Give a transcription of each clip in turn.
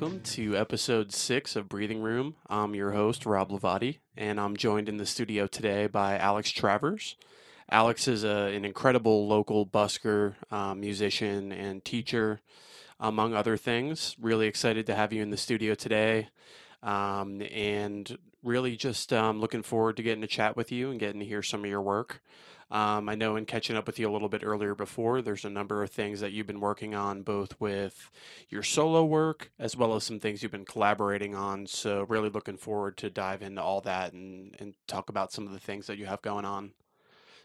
welcome to episode six of Breathing Room. I'm your host, Rob Lavati, and I'm joined in the studio today by Alex Travers. Alex is a, an incredible local busker, um, musician, and teacher, among other things. Really excited to have you in the studio today, um, and really just um, looking forward to getting to chat with you and getting to hear some of your work. Um, I know in catching up with you a little bit earlier before, there's a number of things that you've been working on, both with your solo work as well as some things you've been collaborating on. So, really looking forward to dive into all that and, and talk about some of the things that you have going on.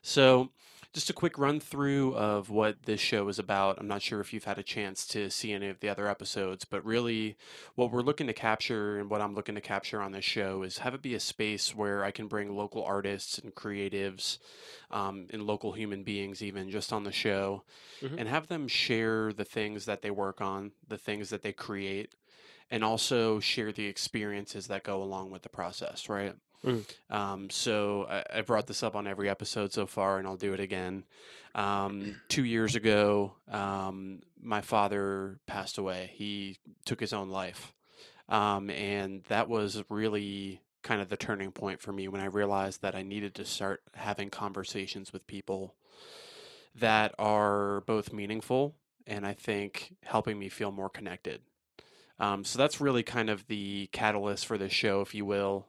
So, just a quick run through of what this show is about. I'm not sure if you've had a chance to see any of the other episodes, but really what we're looking to capture and what I'm looking to capture on this show is have it be a space where I can bring local artists and creatives um, and local human beings, even just on the show, Mhm. and have them share the things that they work on, the things that they create, and also share the experiences that go along with the process, right? Mm. Um, so I, I brought this up on every episode so far, and I'll do it again. Um, two years ago, um, my father passed away. He took his own life. Um, and that was really kind of the turning point for me when I realized that I needed to start having conversations with people that are both meaningful and I think helping me feel more connected. Um, so that's really kind of the catalyst for this show, if you will.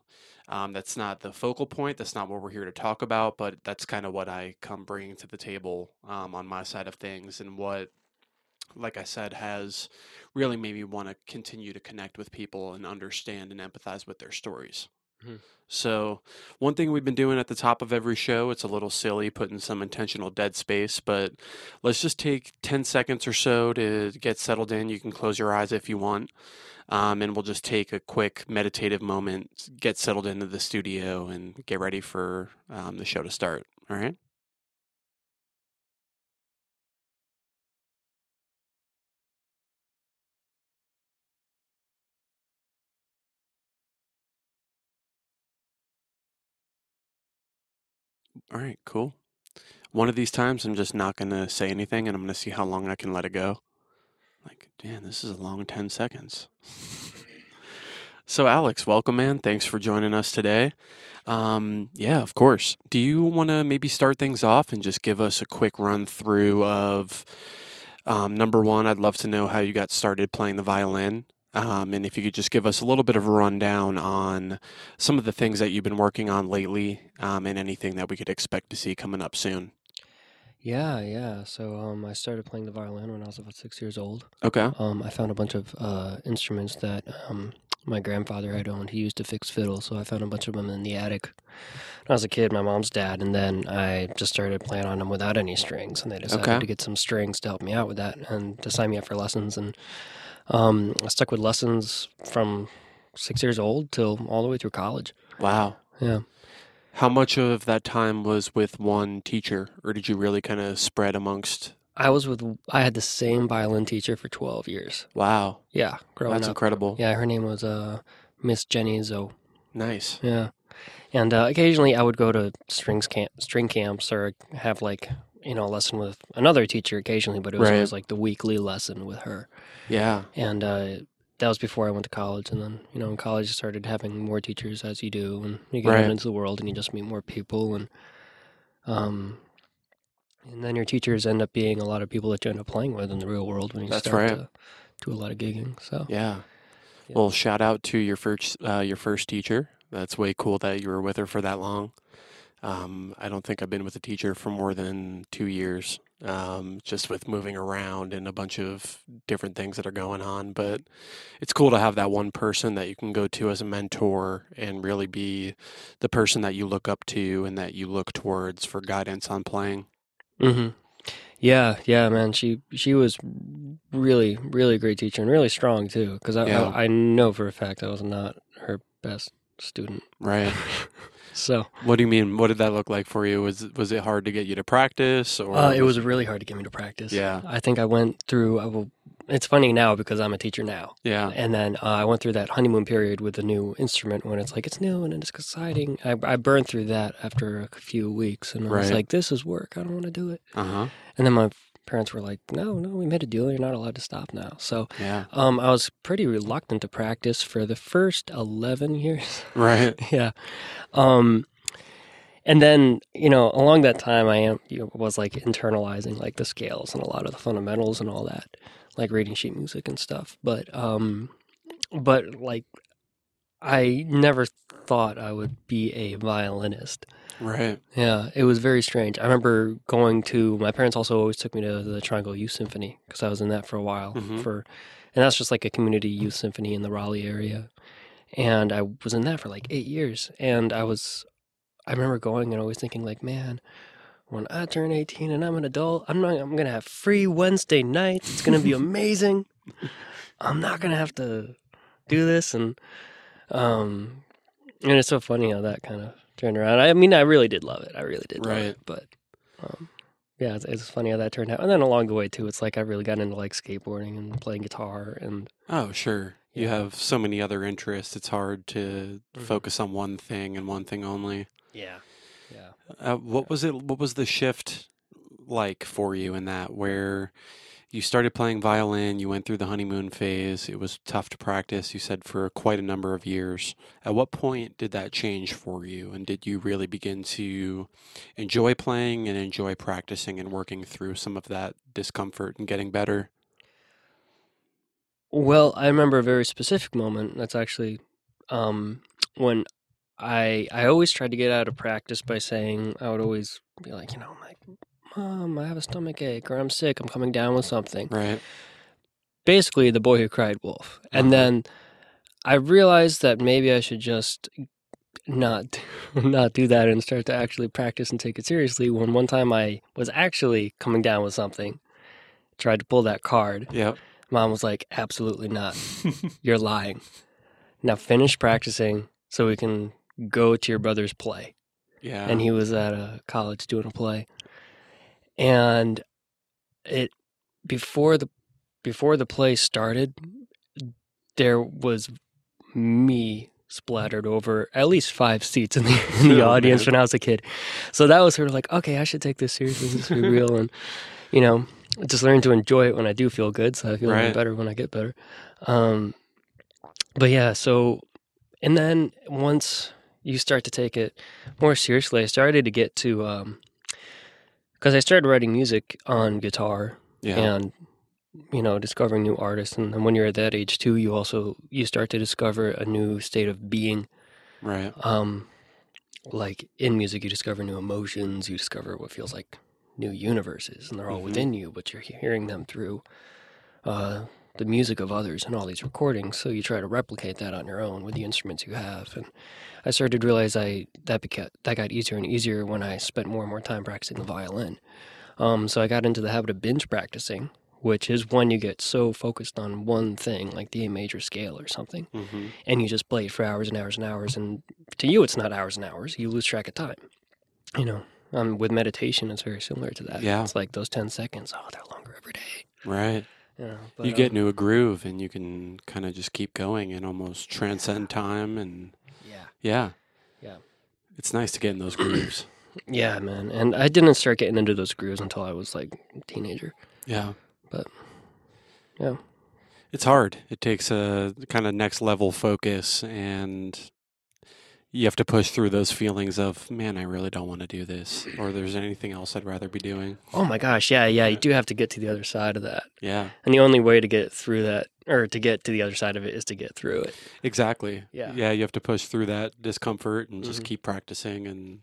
Um, that's not the focal point. That's not what we're here to talk about, but that's kind of what I come bringing to the table um, on my side of things, and what, like I said, has really made me want to continue to connect with people and understand and empathize with their stories. Mhm. So, one thing we've been doing at the top of every show, it's a little silly putting some intentional dead space, but let's just take 10 seconds or so to get settled in. You can close your eyes if you want. Um, and we'll just take a quick meditative moment, get settled into the studio, and get ready for um, the show to start. All right. All right, cool. One of these times, I'm just not going to say anything and I'm going to see how long I can let it go. Like, damn, this is a long 10 seconds. so, Alex, welcome, man. Thanks for joining us today. Um, yeah, of course. Do you want to maybe start things off and just give us a quick run through of um, number one? I'd love to know how you got started playing the violin. Um, and if you could just give us a little bit of a rundown on some of the things that you've been working on lately um, and anything that we could expect to see coming up soon. Yeah, yeah. So um, I started playing the violin when I was about six years old. Okay. Um, I found a bunch of uh, instruments that um, my grandfather had owned. He used to fix fiddles, so I found a bunch of them in the attic. When I was a kid, my mom's dad, and then I just started playing on them without any strings, and they decided Okay. to get some strings to help me out with that and to sign me up for lessons. And um, I stuck with lessons from six years old till all the way through college. Wow. Yeah. How much of that time was with one teacher, or did you really kind of spread amongst? I was with I had the same violin teacher for 12 years. Wow, Yeah, growing that's up. incredible. Yeah, her name was uh, Miss Jenny Zoe. Nice. Yeah, and uh, occasionally I would go to strings camp, string camps, or have like you know a lesson with another teacher occasionally, but it was Right. always like the weekly lesson with her. Yeah. And uh, that was before I went to college, and then you know in college I started having more teachers as you do, and you get Right. out into the world and you just meet more people, and um. And then your teachers end up being a lot of people that you end up playing with in the real world when you That's start right. to do a lot of gigging. So Yeah. Yeah. Well, shout out to your first uh, your first teacher. That's way cool that you were with her for that long. Um, I don't think I've been with a teacher for more than two years, um, just with moving around and a bunch of different things that are going on. But it's cool to have that one person that you can go to as a mentor and really be the person that you look up to and that you look towards for guidance on playing. hmm Yeah, yeah, man. She she was really really great teacher and really strong too. Because I, Yeah. I I know for a fact I was not her best student. Right. So what do you mean? What did that look like for you? Was was it hard to get you to practice, or uh, it was really hard to get me to practice. Yeah. I think I went through. I will, it's funny now because I'm a teacher now, Yeah. and then uh, I went through that honeymoon period with the new instrument when it's like it's new and it's exciting. I I burned through that after a few weeks, and I was Right. like, "This is work. I don't want to do it." Uh huh. And then my parents were like, "No, no, we made a deal. You're not allowed to stop now." So Yeah. um, I was pretty reluctant to practice for the first eleven years. Right. yeah. Um, and then you know, along that time, I am you know, was like internalizing like the scales and a lot of the fundamentals and all that, like reading sheet music and stuff. But um, but like, I never thought I would be a violinist. Right. Yeah, it was very strange. I remember going to my parents also always took me to the Triangle Youth Symphony because I was in that for a while Mhm. for, and that's just like a community youth symphony in the Raleigh area, and I was in that for like eight years, and I was, I remember going and always thinking like, man, when I turn eighteen and I'm an adult, I'm not, I'm gonna have free Wednesday nights. It's gonna be amazing. I'm not gonna have to do this, and um, and it's so funny how that kind of turned around. I mean, I really did love it. I really did love Right. it. But um, yeah, it's, it's funny how that turned out. And then along the way too, it's like I really got into like skateboarding and playing guitar and Oh, sure. You Yeah. have so many other interests. It's hard to Mhm. focus on one thing and one thing only. yeah, yeah. Uh, what was it? What was the shift like for you in that where you started playing violin? You went through the honeymoon phase. It was tough to practice. You said for quite a number of years. At what point did that change for you? And did you really begin to enjoy playing and enjoy practicing and working through some of that discomfort and getting better? Well, I remember a very specific moment. That's actually um, when I I always tried to get out of practice by saying I would always be like, you know, like, Mom, I have a stomach ache or I'm sick. I'm coming down with something. Right. basically the boy who cried wolf and Uh-huh. then i realized that maybe i should just not not do that and start to actually practice and take it seriously when one time i was actually coming down with something tried to pull that card Yep. mom was like absolutely not you're lying now finish practicing so we can go to your brother's play yeah. and he was at a college doing a play and it before the before the play started there was me splattered over at least five seats in the, in the Oh, audience man. when I was a kid. So that was sort of like, okay, I should take this seriously. This is real, and you know, just learn to enjoy it when I do feel good. So I feel Right. better when I get better. Um, but yeah, so and then once you start to take it more seriously, I started to get to because I started writing music on guitar yeah. and you know discovering new artists and, and when you're at that age too you also you start to discover a new state of being right. um like in music you discover new emotions you discover what feels like new universes and they're all Mhm. within you but you're hearing them through uh the music of others and all these recordings so you try to replicate that on your own with the instruments you have. And i started to realize i that became that got easier and easier when i spent more and more time practicing the violin. Um so i got into the habit of binge practicing which is when you get so focused on one thing like the a major scale or something hmm and you just play it for hours and hours and hours and to you it's not hours and hours. You lose track of time you know? Um, with meditation it's very similar to that. Yeah. it's like those 10 seconds oh they're longer every day. Right. You but, you get um, into a groove and you can kind of just keep going and almost transcend time and yeah. Yeah. Yeah. it's nice to get in those grooves. Yeah man and i didn't start getting into those grooves until i was like a teenager. Yeah. But, yeah. it's hard. It takes a kind of next level focus and you have to push through those feelings of man i really don't want to do this or there's anything else i'd rather be doing. Oh my gosh yeah yeah you do have to get to the other side of that. Yeah. And the only way to get through that or to get to the other side of it is to get through it. Exactly. Yeah. yeah you have to push through that discomfort and just Mhm. keep practicing and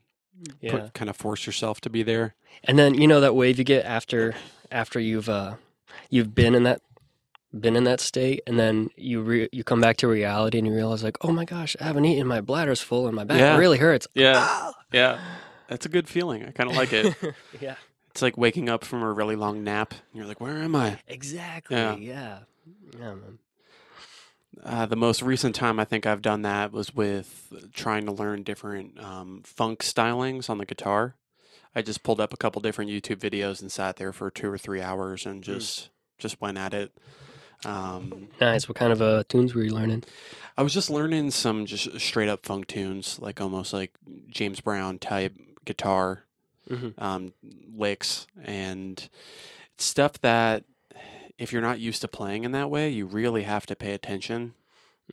yeah put, kind of force yourself to be there. And then you know that wave you get after after you've uh you've been in that been in that state and then you re- you come back to reality and you realize like oh my gosh I haven't eaten my bladder's full and my back Yeah. really hurts yeah Ah! yeah that's a good feeling i kind of like it yeah It's like waking up from a really long nap. And you're like, where am I? exactly Yeah. yeah yeah, man Uh, the most recent time I think I've done that was with trying to learn different um, funk stylings on the guitar. I just pulled up a couple different YouTube videos and sat there for two or three hours and just just went at it. Um, nice what kind of uh tunes were you learning I was just learning some just straight up funk tunes, like almost like James Brown type guitar Mhm. um, licks, and stuff that if you're not used to playing in that way, you really have to pay attention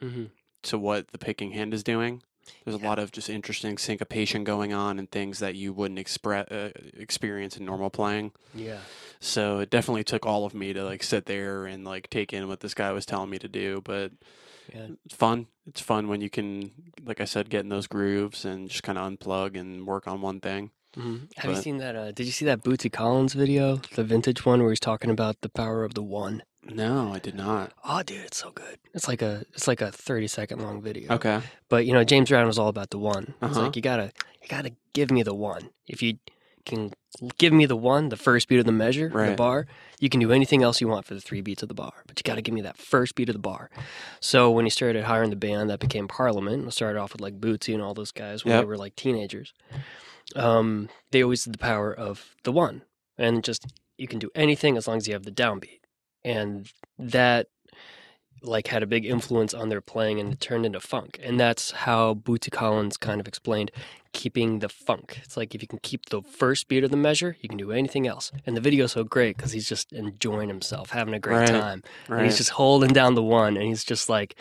hmm to what the picking hand is doing. There's a lot of just interesting syncopation going on and things that you wouldn't expre- uh, experience in normal playing. Yeah. So it definitely took all of me to like sit there and like take in what this guy was telling me to do. But Yeah. it's fun. It's fun when you can, like I said, get in those grooves and just kind of unplug and work on one thing. hmm Have you seen that? Uh, did you see that Bootsy Collins video, the vintage one, where he's talking about the power of the one? No, I did not. Oh, dude, it's so good. It's like a it's like a thirty second long video. Okay. But you know, James Brown was all about the one. It's Uh-huh. like you gotta you gotta give me the one. If you can give me the one, the first beat of the measure, the bar, you can do anything else you want for the three beats of the bar. But you gotta give me that first beat of the bar. So when he started hiring the band that became Parliament, it started off with like Bootsy and all those guys when Yep. they were like teenagers. Um, they always did the power of the one. And just you can do anything as long as you have the downbeat. And that like had a big influence on their playing and it turned into funk. And that's how Bootsy Collins kind of explained keeping the funk. It's like if you can keep the first beat of the measure, you can do anything else. And the video's so great because he's just enjoying himself, having a great Right. time. Right. And he's just holding down the one and he's just like,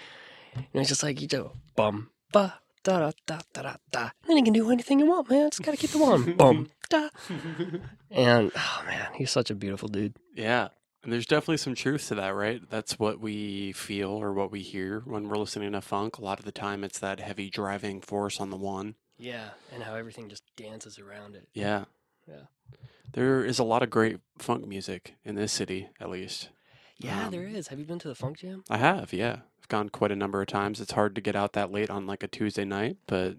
you know, he's just like, you do bum, ba, da, da, da, da, da, da. And then you can do anything you want, man. Just got to keep the one. Bum, da. And, oh, man, he's such a beautiful dude. yeah. And there's definitely some truth to that, right? That's what we feel or what we hear when we're listening to funk. A lot of the time, it's that heavy driving force on the one. Yeah. And how everything just dances around it. Yeah. Yeah. There is a lot of great funk music in this city, at least. Yeah, Um, there is. Have you been to the Funk Jam? I have, yeah. I've gone quite a number of times. It's hard to get out that late on like a Tuesday night, but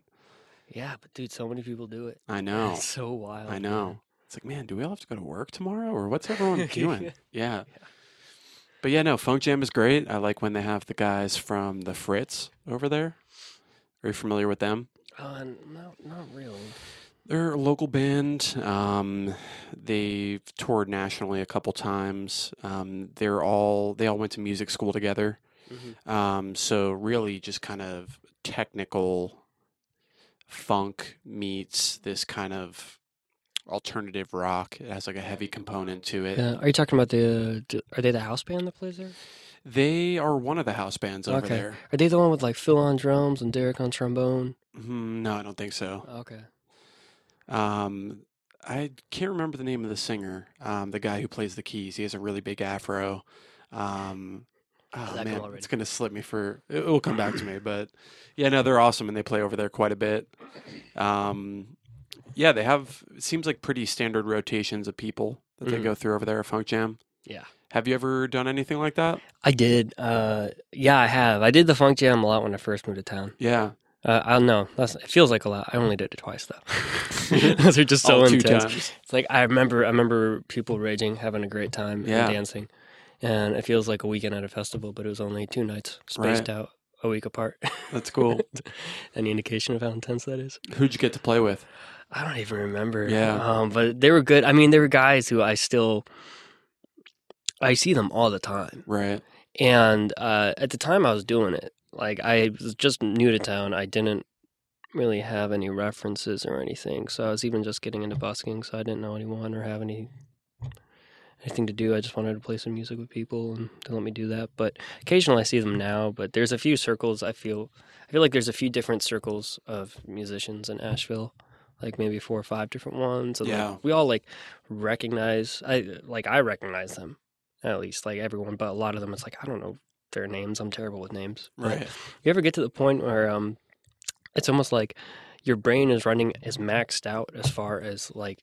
Yeah, but dude, so many people do it. I know. It's so wild. I man. It's like, man, do we all have to go to work tomorrow or what's everyone doing? yeah. But yeah, no, Funk Jam is great. I like when they have the guys from the Fritz over there. Are you familiar with them? Uh, no, not really. They're a local band. Um, they've toured nationally a couple times. Um, they're all they all went to music school together. Mhm. Um, so really, just kind of technical funk meets this kind of alternative rock. It has like a heavy component to it. Yeah. Are you talking about the? Are they the house band that plays there? They are one of the house bands over Okay. there. Are they the one with like Phil on drums and Derek on trombone? Mm, no, I don't think so. Okay. Um, I can't remember the name of the singer. Um, the guy who plays the keys. He has a really big afro. Um, oh man, it's gonna slip me for. It will come back to me, but yeah, no, they're awesome and they play over there quite a bit. Um, yeah, they have. It seems like pretty standard rotations of people that they Mhm. go through over there at Funk Jam. Yeah. Have you ever done anything like that? I did. Uh, yeah, I have. I did the Funk Jam a lot when I first moved to town. Yeah, Uh, I don't know. That's, it feels like a lot. I only did it twice though. Those are just so intense. times. It's like I remember. I remember people raging, having a great time, Yeah. and dancing. And it feels like a weekend at a festival, but it was only two nights, spaced Right. out a week apart. That's cool. Any indication of how intense that is? Who'd you get to play with? I don't even remember. Yeah. Um, but they were good. I mean, they were guys who I still, I see them all the time. Right. And uh, at the time I was doing it, like I was just new to town. I didn't really have any references or anything. So I was even just getting into busking. So I didn't know anyone or have any anything to do. I just wanted to play some music with people and they let me do that. But occasionally I see them now. But there's a few circles. I feel I feel like there's a few different circles of musicians in Asheville. Like maybe four or five different ones. And like, Yeah. we all like recognize. I like I recognize them at least like everyone, but a lot of them it's like I don't know their names. I'm terrible with names. But Right. You ever get to the point where um, it's almost like your brain is running is maxed out as far as like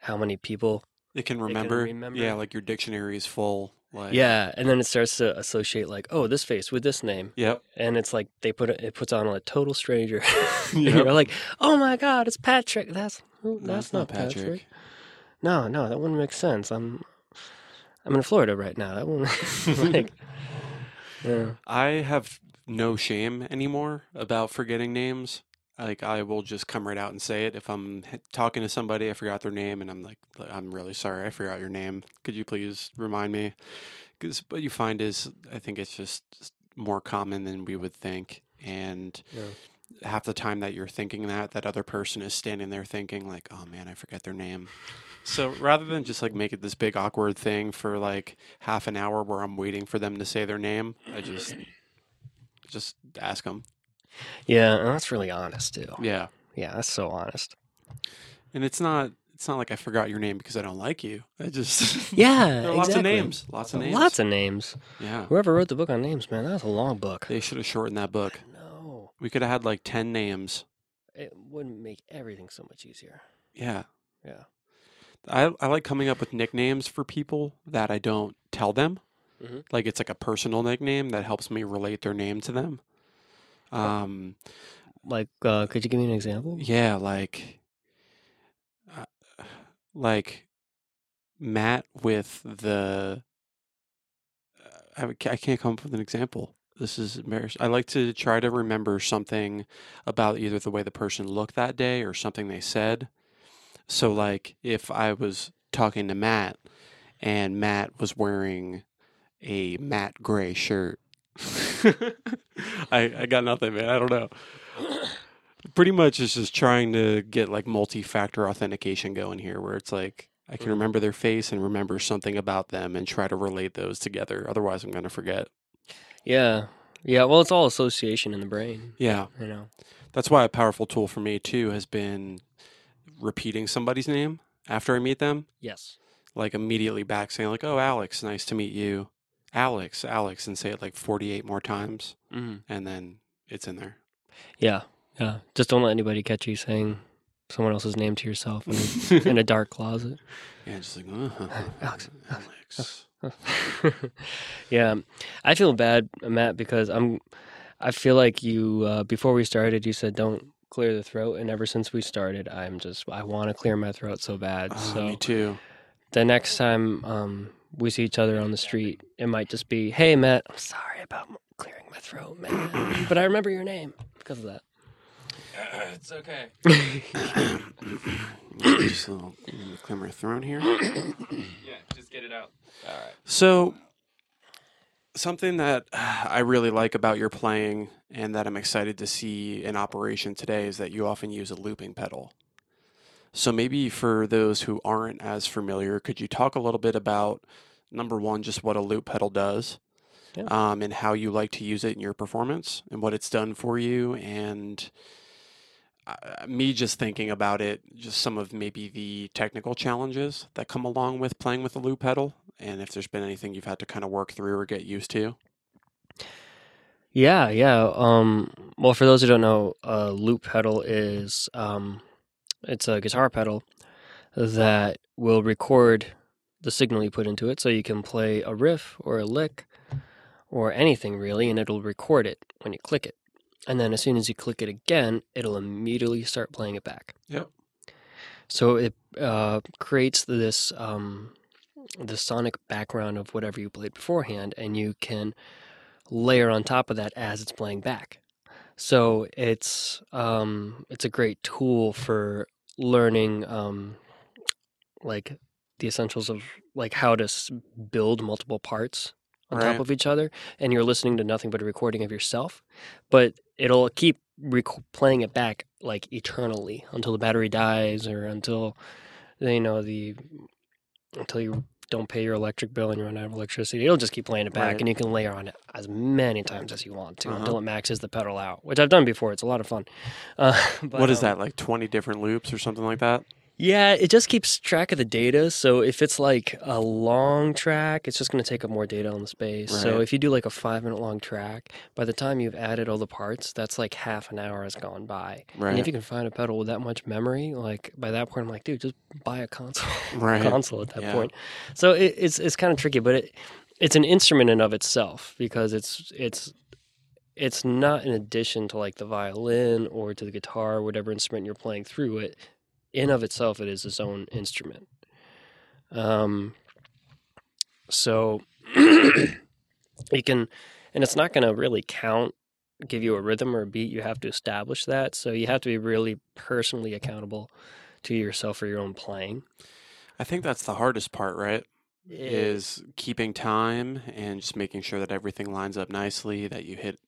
how many people. It can can remember. remember. Yeah, like your dictionary is full. Like Yeah, and then it starts to associate like oh this face with this name, Yep. and it's like they put it, it puts on a total stranger. Yep. You're like oh my god it's Patrick. That's No, that's it's not Patrick. No, no, that wouldn't make sense. I'm I'm in Florida right now. That wouldn't like. Yeah. I have no shame anymore about forgetting names. Like I will just come right out and say it if I'm h- talking to somebody I forgot their name and I'm like I'm really sorry I forgot your name. Could you please remind me? Because what you find is I think it's just more common than we would think, and Yeah. half the time that you're thinking that, that other person is standing there thinking like, "Oh man, I forget their name." So rather than just like make it this big awkward thing for like half an hour where I'm waiting for them to say their name, I just just ask them. Yeah, that's really honest too. Yeah, Yeah, that's so honest. and it's not it's not like I forgot your name because I don't like you. I just Yeah, are lots of names, lots of names, Lots of names. yeah. Whoever wrote the book on names, man, that was a long book. They should have shortened that book. No, We could have had like ten names. it wouldn't make everything so much easier. Yeah. Yeah. I, I like coming up with nicknames for people that I don't tell them. Mhm. Like it's like a personal nickname that helps me relate their name to them. Um, Like, uh, could you give me an example? yeah, like, uh, like Matt with the. I, I can't come up with an example. This is embarrassing. I like to try to remember something about either the way the person looked that day or something they said. So, like, if I was talking to Matt and Matt was wearing a matte gray shirt, I, I got nothing, man. I don't know. Pretty much it's just trying to get like multi factor authentication going here where it's like I can Mhm. remember their face and remember something about them and try to relate those together. Otherwise, I'm going to forget. Yeah, yeah. Well, it's all association in the brain. Yeah. You know. That's why a powerful tool for me too has been repeating somebody's name after I meet them, Yes. like immediately back saying like, "Oh, Alex, nice to meet you." Alex, Alex and say it like 48 more times Mm-hmm. and then it's in there. Yeah, yeah. Just don't let anybody catch you saying someone else's name to yourself in a, in a dark closet. yeah, just like, uh, Alex, Alex. yeah, I feel bad, Matt, because I'm. I feel like you uh, before we started, you said don't clear the throat, and ever since we started, I'm just I want to clear my throat so bad. Oh, so me too. the next time um, we see each other on the street, it might just be, "Hey, Matt, I'm sorry about clearing my throat, man, but I remember your name because of that." it's okay. just uh, a little clear my throat here. yeah, just get it out. All right. So, something that I really like about your playing and that I'm excited to see in operation today is that you often use a looping pedal. So, maybe for those who aren't as familiar, could you talk a little bit about number one, just what a loop pedal does, Yeah. um, and how you like to use it in your performance and what it's done for you, and uh, me just thinking about it, just some of maybe the technical challenges that come along with playing with a loop pedal, and if there's been anything you've had to kind of work through or get used to. Yeah, yeah. Um, well, for those who don't know, a loop pedal is um, it's a guitar pedal that will record the signal you put into it, so you can play a riff or a lick or anything really, and it'll record it when you click it. And then as soon as you click it again, it'll immediately start playing it back. Yep. So it uh, creates this um, the sonic background of whatever you played beforehand, and you can layer on top of that as it's playing back. So it's um, it's a great tool for learning um, like the essentials of like how to s- build multiple parts on Right. top of each other, and you're listening to nothing but a recording of yourself, but it'll keep rec- playing it back like eternally until the battery dies or until you know the until you don't pay your electric bill and you run out of electricity. It'll just keep playing it back, Right. and you can layer on it as many times as you want to Uh-huh. until it maxes the pedal out, which I've done before. It's a lot of fun. Uh, but, what is um, that, like 20 different loops or something like that? Yeah, it just keeps track of the data. So if it's like a long track, it's just going to take up more data on the space. So if you do like a five minute long track, by the time you've added all the parts, that's like half an hour has gone by. Right. And if you can find a pedal with that much memory, like by that point, I'm like, dude, just buy a console, Right. console at that Yeah. point. So it, it's it's kind of tricky, but it it's an instrument in of itself because it's it's it's not in addition to like the violin or to the guitar, whatever instrument you're playing through it. In of itself, it is its own instrument. Um. So you can, and it's not going to really count, give you a rhythm or a beat. You have to establish that. So you have to be really personally accountable to yourself for your own playing. I think that's the hardest part, right? Is keeping time and just making sure that everything lines up nicely, that you hit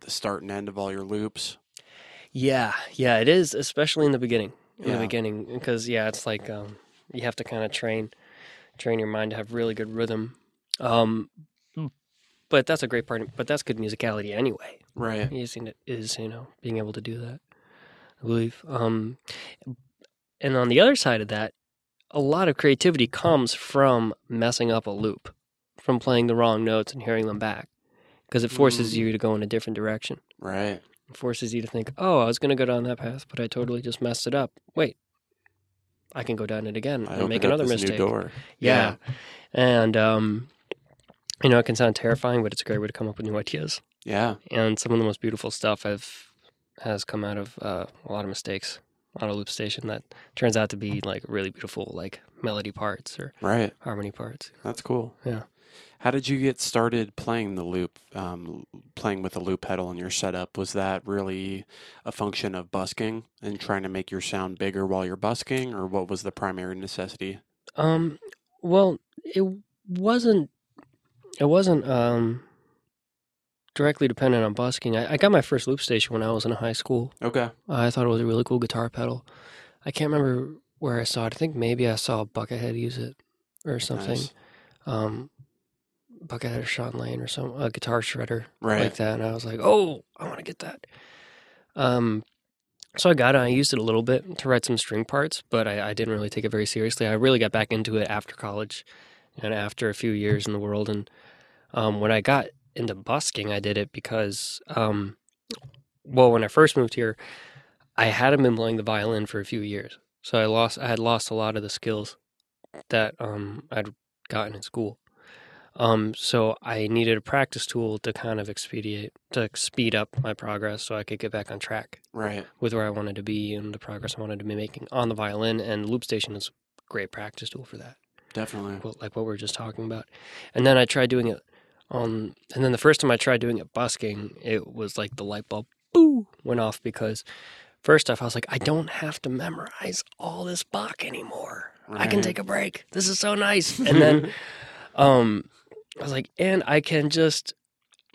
the start and end of all your loops. Yeah, yeah, it is, especially in the beginning. In Yeah. the beginning, because yeah, it's like um, you have to kind of train, train your mind to have really good rhythm. Um, but that's a great part. But that's good musicality anyway. Right. Using it is you know being able to do that. I believe. Um, and on the other side of that, a lot of creativity comes from messing up a loop, from playing the wrong notes and hearing them back, because it forces Mm. you to go in a different direction. Right. Forces you to think, oh, I was going to go down that path, but I totally just messed it up. Wait, I can go down it again I and make another mistake. new door. Yeah. And, um, you know, it can sound terrifying, but it's a great way to come up with new ideas. Yeah. And some of the most beautiful stuff I've has come out of uh, a lot of mistakes on a loop station that turns out to be like really beautiful, like melody parts or Right. harmony parts. That's cool. Yeah. How did you get started playing the loop, um, playing with the loop pedal in your setup? Was that really a function of busking and trying to make your sound bigger while you're busking, or what was the primary necessity? Um, well, it wasn't. It wasn't um, directly dependent on busking. I, I got my first loop station when I was in high school. Okay. I thought it was a really cool guitar pedal. I can't remember where I saw it. I think maybe I saw Buckethead use it or something. Nice. Um, Buckethead or Shawn Lane or some a guitar shredder Right. like that, and I was like, "Oh, I want to get that." Um, so I got it. I used it a little bit to write some string parts, but I, I didn't really take it very seriously. I really got back into it after college and after a few years in the world. And um, when I got into busking, I did it because, um, well, when I first moved here, I hadn't been playing the violin for a few years, so I lost. I had lost a lot of the skills that um, I'd gotten in school. Um, so I needed a practice tool to kind of expedite, to speed up my progress, so I could get back on track Right. with where I wanted to be and the progress I wanted to be making on the violin. And Loop Station is a great practice tool for that, Definitely. well, like what we were just talking about. And then I tried doing it on, and then the first time I tried doing it busking, it was like the light bulb, boo, went off because first off, I was like, I don't have to memorize all this Bach anymore. I can take a break. This is so nice. And then um, I was like, and I can just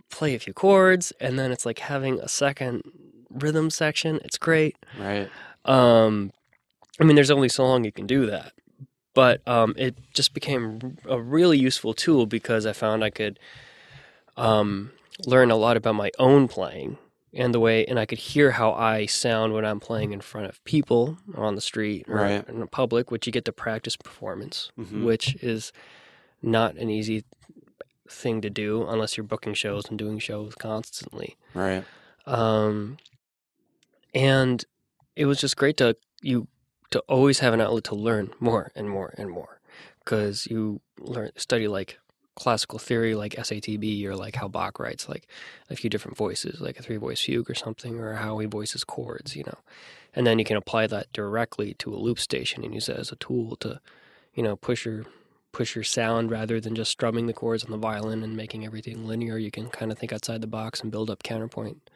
play a few chords, and then it's like having a second rhythm section. It's great. right. Um, I mean, there's only so long you can do that, but um, it just became a really useful tool because I found I could um, learn a lot about my own playing and the way, and I could hear how I sound when I'm playing in front of people on the street or Right. in the public, which you get to practice performance Mhm. which is not an easy thing to do unless you're booking shows and doing shows constantly. Right. Um, and it was just great to you to always have an outlet to learn more and more and more because you learn study like classical theory like SATB or like how Bach writes like a few different voices like a three voice fugue or something or how he voices chords you know and then you can apply that directly to a loop station and use it as a tool to you know push your push your sound rather than just strumming the chords on the violin and making everything linear you can kind of think outside the box and build up counterpoint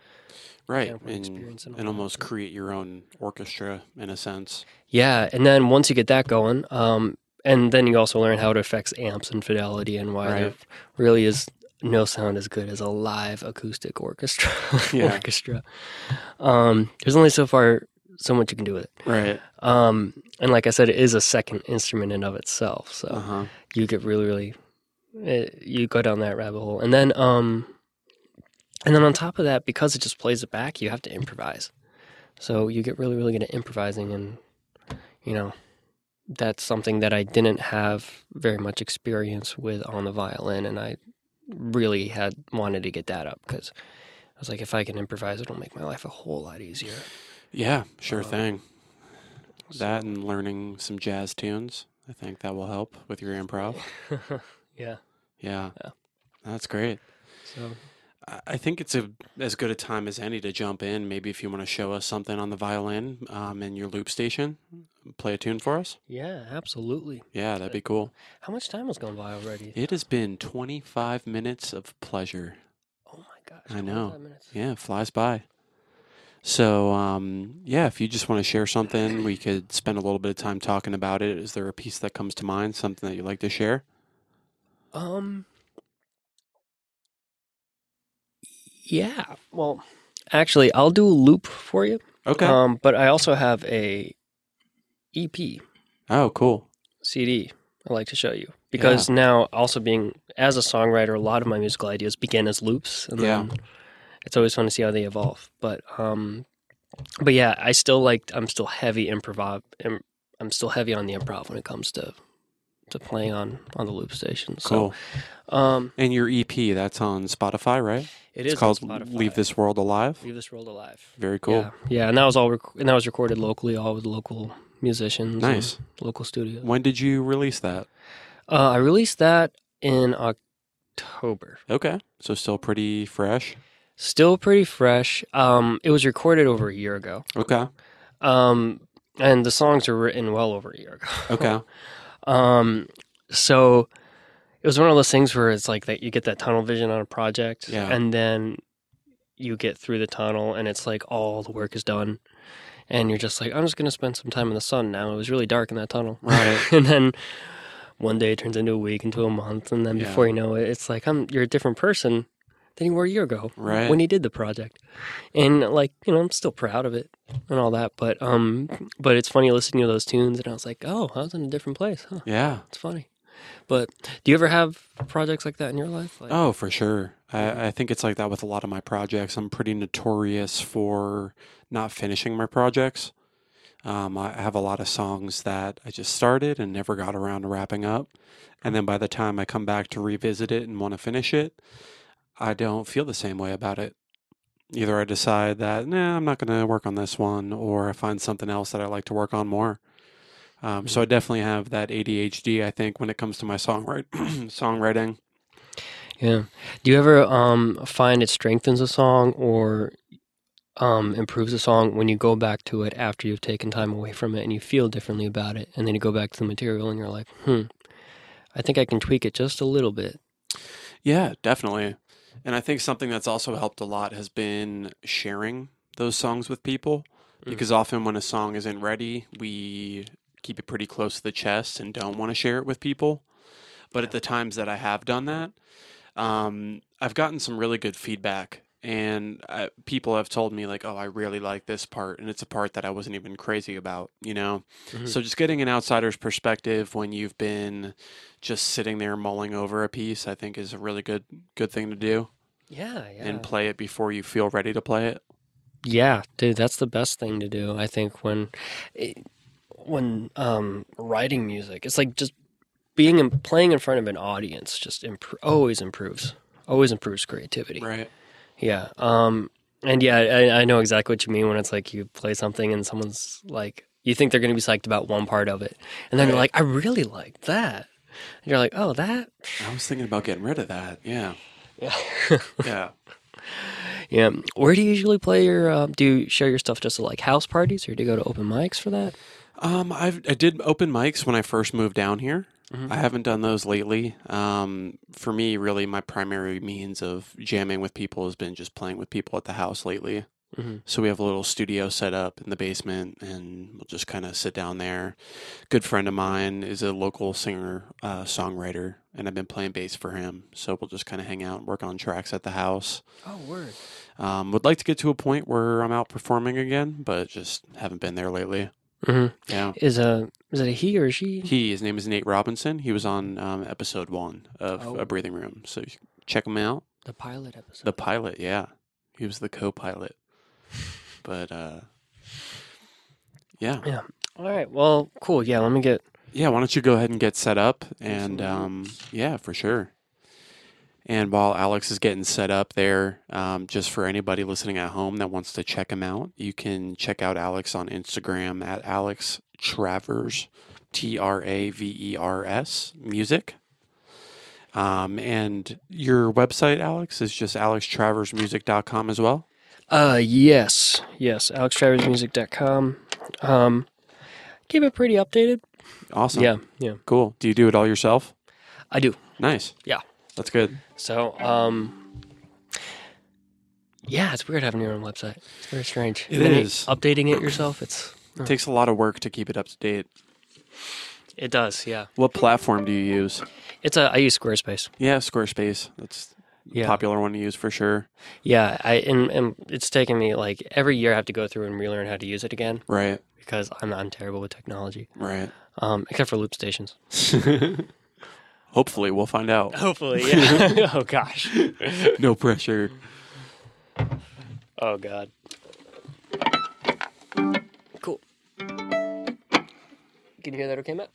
Right. Counterpoint And, and and almost create your own orchestra in a sense. Yeah, and then once you get that going, um, and then you also learn how it affects amps and fidelity and why there really is no sound as good as a live acoustic orchestra. Orchestra. Um, there's only so far so much you can do with it. Right. Um, and like I said, it is a second instrument in of itself, so Uh huh. you get really, really, eh, you go down that rabbit hole, and then, um, and then on top of that, because it just plays it back, you have to improvise. So you get really, really good at improvising, and you know, that's something that I didn't have very much experience with on the violin, and I really had wanted to get that up because I was like, if I can improvise, it'll make my life a whole lot easier. Yeah. Sure Uh, thing. That and learning some jazz tunes. I think that will help with your improv. yeah. Yeah. Yeah. That's great. So I think it's a as good a time as any to jump in. Maybe if you want to show us something on the violin um, in your loop station, play a tune for us. yeah, absolutely. Yeah, that'd be cool. How much time has gone by already? It has been 25 minutes of pleasure. Oh my gosh! I know. minutes. Yeah, it flies by. So, um, yeah, if you just want to share something, we could spend a little bit of time talking about it. Is there a piece that comes to mind, something that you'd like to share? Um. Yeah. Well, actually, I'll do a loop for you. Okay. Um, but I also have a EP oh, cool. CD I like to show you because now also being as a songwriter, a lot of my musical ideas begin as loops, and Yeah. then it's always fun to see how they evolve. But um, but yeah, I still like I'm still heavy improv. Im, I'm still heavy on the improv when it comes to to playing on on the loop station. Cool. So um, And your EP, that's on Spotify, right? it it's is called. Leave This World Alive. Leave this world alive. Very cool. Yeah, yeah, and that was all rec- and that was recorded locally, all with local musicians. Nice. local studio. When did you release that? Uh, I released that in October. Okay. So still pretty fresh. Still pretty fresh. Um, it was recorded over a year ago. Okay. Um, and the songs were written well over a year ago. Okay. um, so it was one of those things where it's like that you get that tunnel vision on a project, Yeah. and then you get through the tunnel, and it's like all the work is done, and you're just like, I'm just gonna spend some time in the sun now. It was really dark in that tunnel, Right. and then one day it turns into a week, into a month, and then Yeah. before you know it, it's like I'm you're a different person than you were a year ago Right. when he did the project. And like, you know, I'm still proud of it and all that. But um but it's funny listening to those tunes and I was like, Oh, I was in a different place. Huh. yeah. It's funny. But do you ever have projects like that in your life? Like, Oh, for sure. I, I think it's like that with a lot of my projects. I'm pretty notorious for not finishing my projects. Um, I have a lot of songs that I just started and never got around to wrapping up. And then by the time I come back to revisit it and want to finish it, I don't feel the same way about it. Either I decide that, nah, I'm not going to work on this one, or I find something else that I like to work on more. Um, so I definitely have that ADHD, I think, when it comes to my songwrite- songwriting. Yeah. Do you ever um find it strengthens a song or um improves a song when you go back to it after you've taken time away from it and you feel differently about it and then you go back to the material and you're like, hmm, I think I can tweak it just a little bit. Yeah, definitely. And I think something that's also helped a lot has been sharing those songs with people Mm. because often when a song isn't ready, we keep it pretty close to the chest and don't want to share it with people. But at the times that I have done that, um, I've gotten some really good feedback. And uh, people have told me, like, oh, I really like this part. And it's a part that I wasn't even crazy about, you know? Mhm. So just getting an outsider's perspective when you've been just sitting there mulling over a piece, I think is a really good good thing to do Yeah, yeah. and play it before you feel ready to play it. Yeah, dude, that's the best thing to do. I think when when um writing music, it's like just being and playing in front of an audience just impro- always improves. Always improves creativity. Right. Yeah. Um and yeah, I, I know exactly what you mean when it's like you play something and someone's like you think they're going to be psyched about one part of it. And then you're like, I really like that. And you're like, "Oh, that?" I was thinking about getting rid of that. Yeah. Yeah. Yeah. yeah. Where do you usually play your uh, do you share your stuff just at like house parties or do you go to open mics for that? Um, I've I did open mics when I first moved down here. Mhm. I haven't done those lately. Um, for me, really, my primary means of jamming with people has been just playing with people at the house lately. Mhm. So we have a little studio set up in the basement, and we'll just kind of sit down there. Good friend of mine is a local singer uh, songwriter, and I've been playing bass for him. So we'll just kind of hang out and work on tracks at the house. Oh, word. Um, would like to get to a point where I'm out performing again, but just haven't been there lately. Hmm Yeah. Is a is it a he or a she? He, his name is Nate Robinson. He was on um, episode one of Oh. A Breathing Room. So check him out. The pilot episode. The pilot, yeah. He was the co pilot. But, uh, yeah. All right. Well, cool. Yeah. Let me get. Yeah, why don't you go ahead and get set up? And, um, yeah, for sure. And while Alex is getting set up there, um, just for anybody listening at home that wants to check him out, you can check out Alex on Instagram at Alex Travers, T R A V E R S, music. Um, and your website, Alex, is just alextraversmusic.com as well. Uh, yes, yes. AlexTraversMusic.com. Um, keep it pretty updated. Awesome. Yeah, yeah. Cool. Do you do it all yourself? I do. Nice. Yeah. That's good. So, um, yeah, it's weird having your own website. It's very strange. It is. updating it yourself. It's It takes a lot of work to keep it up to date. it does. Yeah. What platform do you use? It's a I use Squarespace. Yeah, Squarespace. That's Yeah. popular one to use for sure. Yeah, I and, and it's taken me like every year I have to go through and relearn how to use it again Right, because I'm I'm terrible with technology. right. Um, except for loop stations. Hopefully, we'll find out. Hopefully, yeah. oh gosh. No pressure. Oh god. Cool. Can you hear that okay, Matt?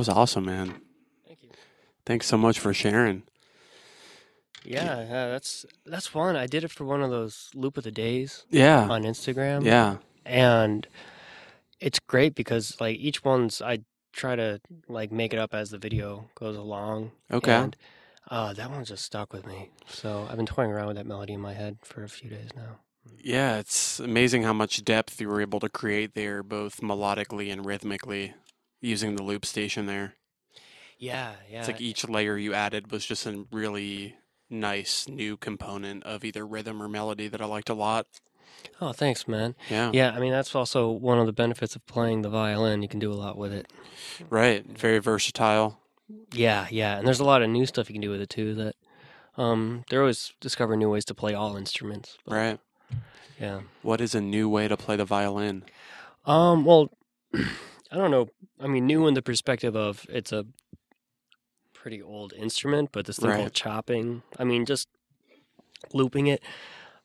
Was awesome, man. Thank you. Thanks so much for sharing. Yeah, yeah, that's that's fun. I did it for one of those loop of the days Yeah. on Instagram. Yeah. and it's great because like each one's I try to like make it up as the video goes along. Okay. And uh, that one just stuck with me. So I've been toying around with that melody in my head for a few days now. Yeah, it's amazing how much depth you were able to create there, both melodically and rhythmically, using the loop station there. Yeah, yeah. It's like each layer you added was just a really nice new component of either rhythm or melody that I liked a lot. oh, thanks, man. Yeah. Yeah, I mean that's also one of the benefits of playing the violin. You can do a lot with it. Right. Very versatile. Yeah, yeah, and there's a lot of new stuff you can do with it too. That um, they're always discovering new ways to play all instruments. but, Right. Yeah. What is a new way to play the violin? Um. Well, I don't know. I mean, new in the perspective of it's a pretty old instrument, but this thing Right. called chopping. I mean, just looping it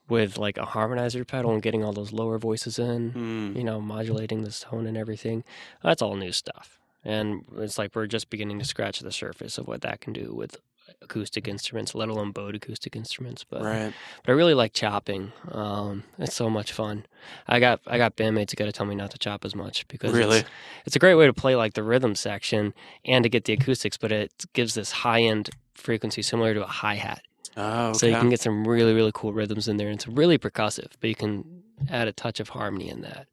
with like a harmonizer pedal and getting all those lower voices in. Mm. You know, modulating this tone and everything. That's all new stuff. And it's like we're just beginning to scratch the surface of what that can do with acoustic instruments, let alone bowed acoustic instruments. But Right. but I really like chopping. Um, it's so much fun. I got I got bandmates that got to tell me not to chop as much because Really? it's, it's a great way to play like the rhythm section and to get the acoustics, but it gives this high end frequency similar to a hi hat. Oh, okay. So you can get some really really cool rhythms in there, and it's really percussive. But you can add a touch of harmony in that.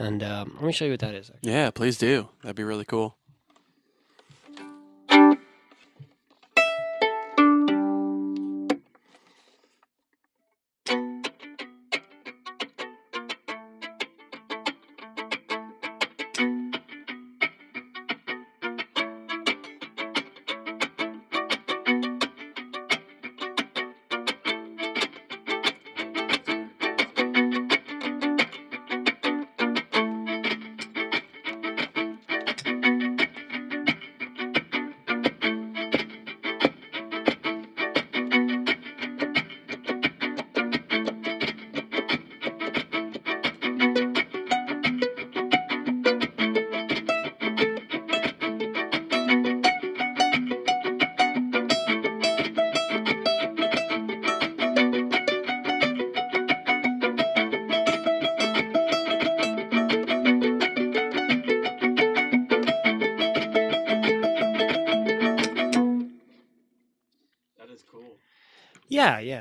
And um, let me show you what that is. actually. yeah, please do. That'd be really cool.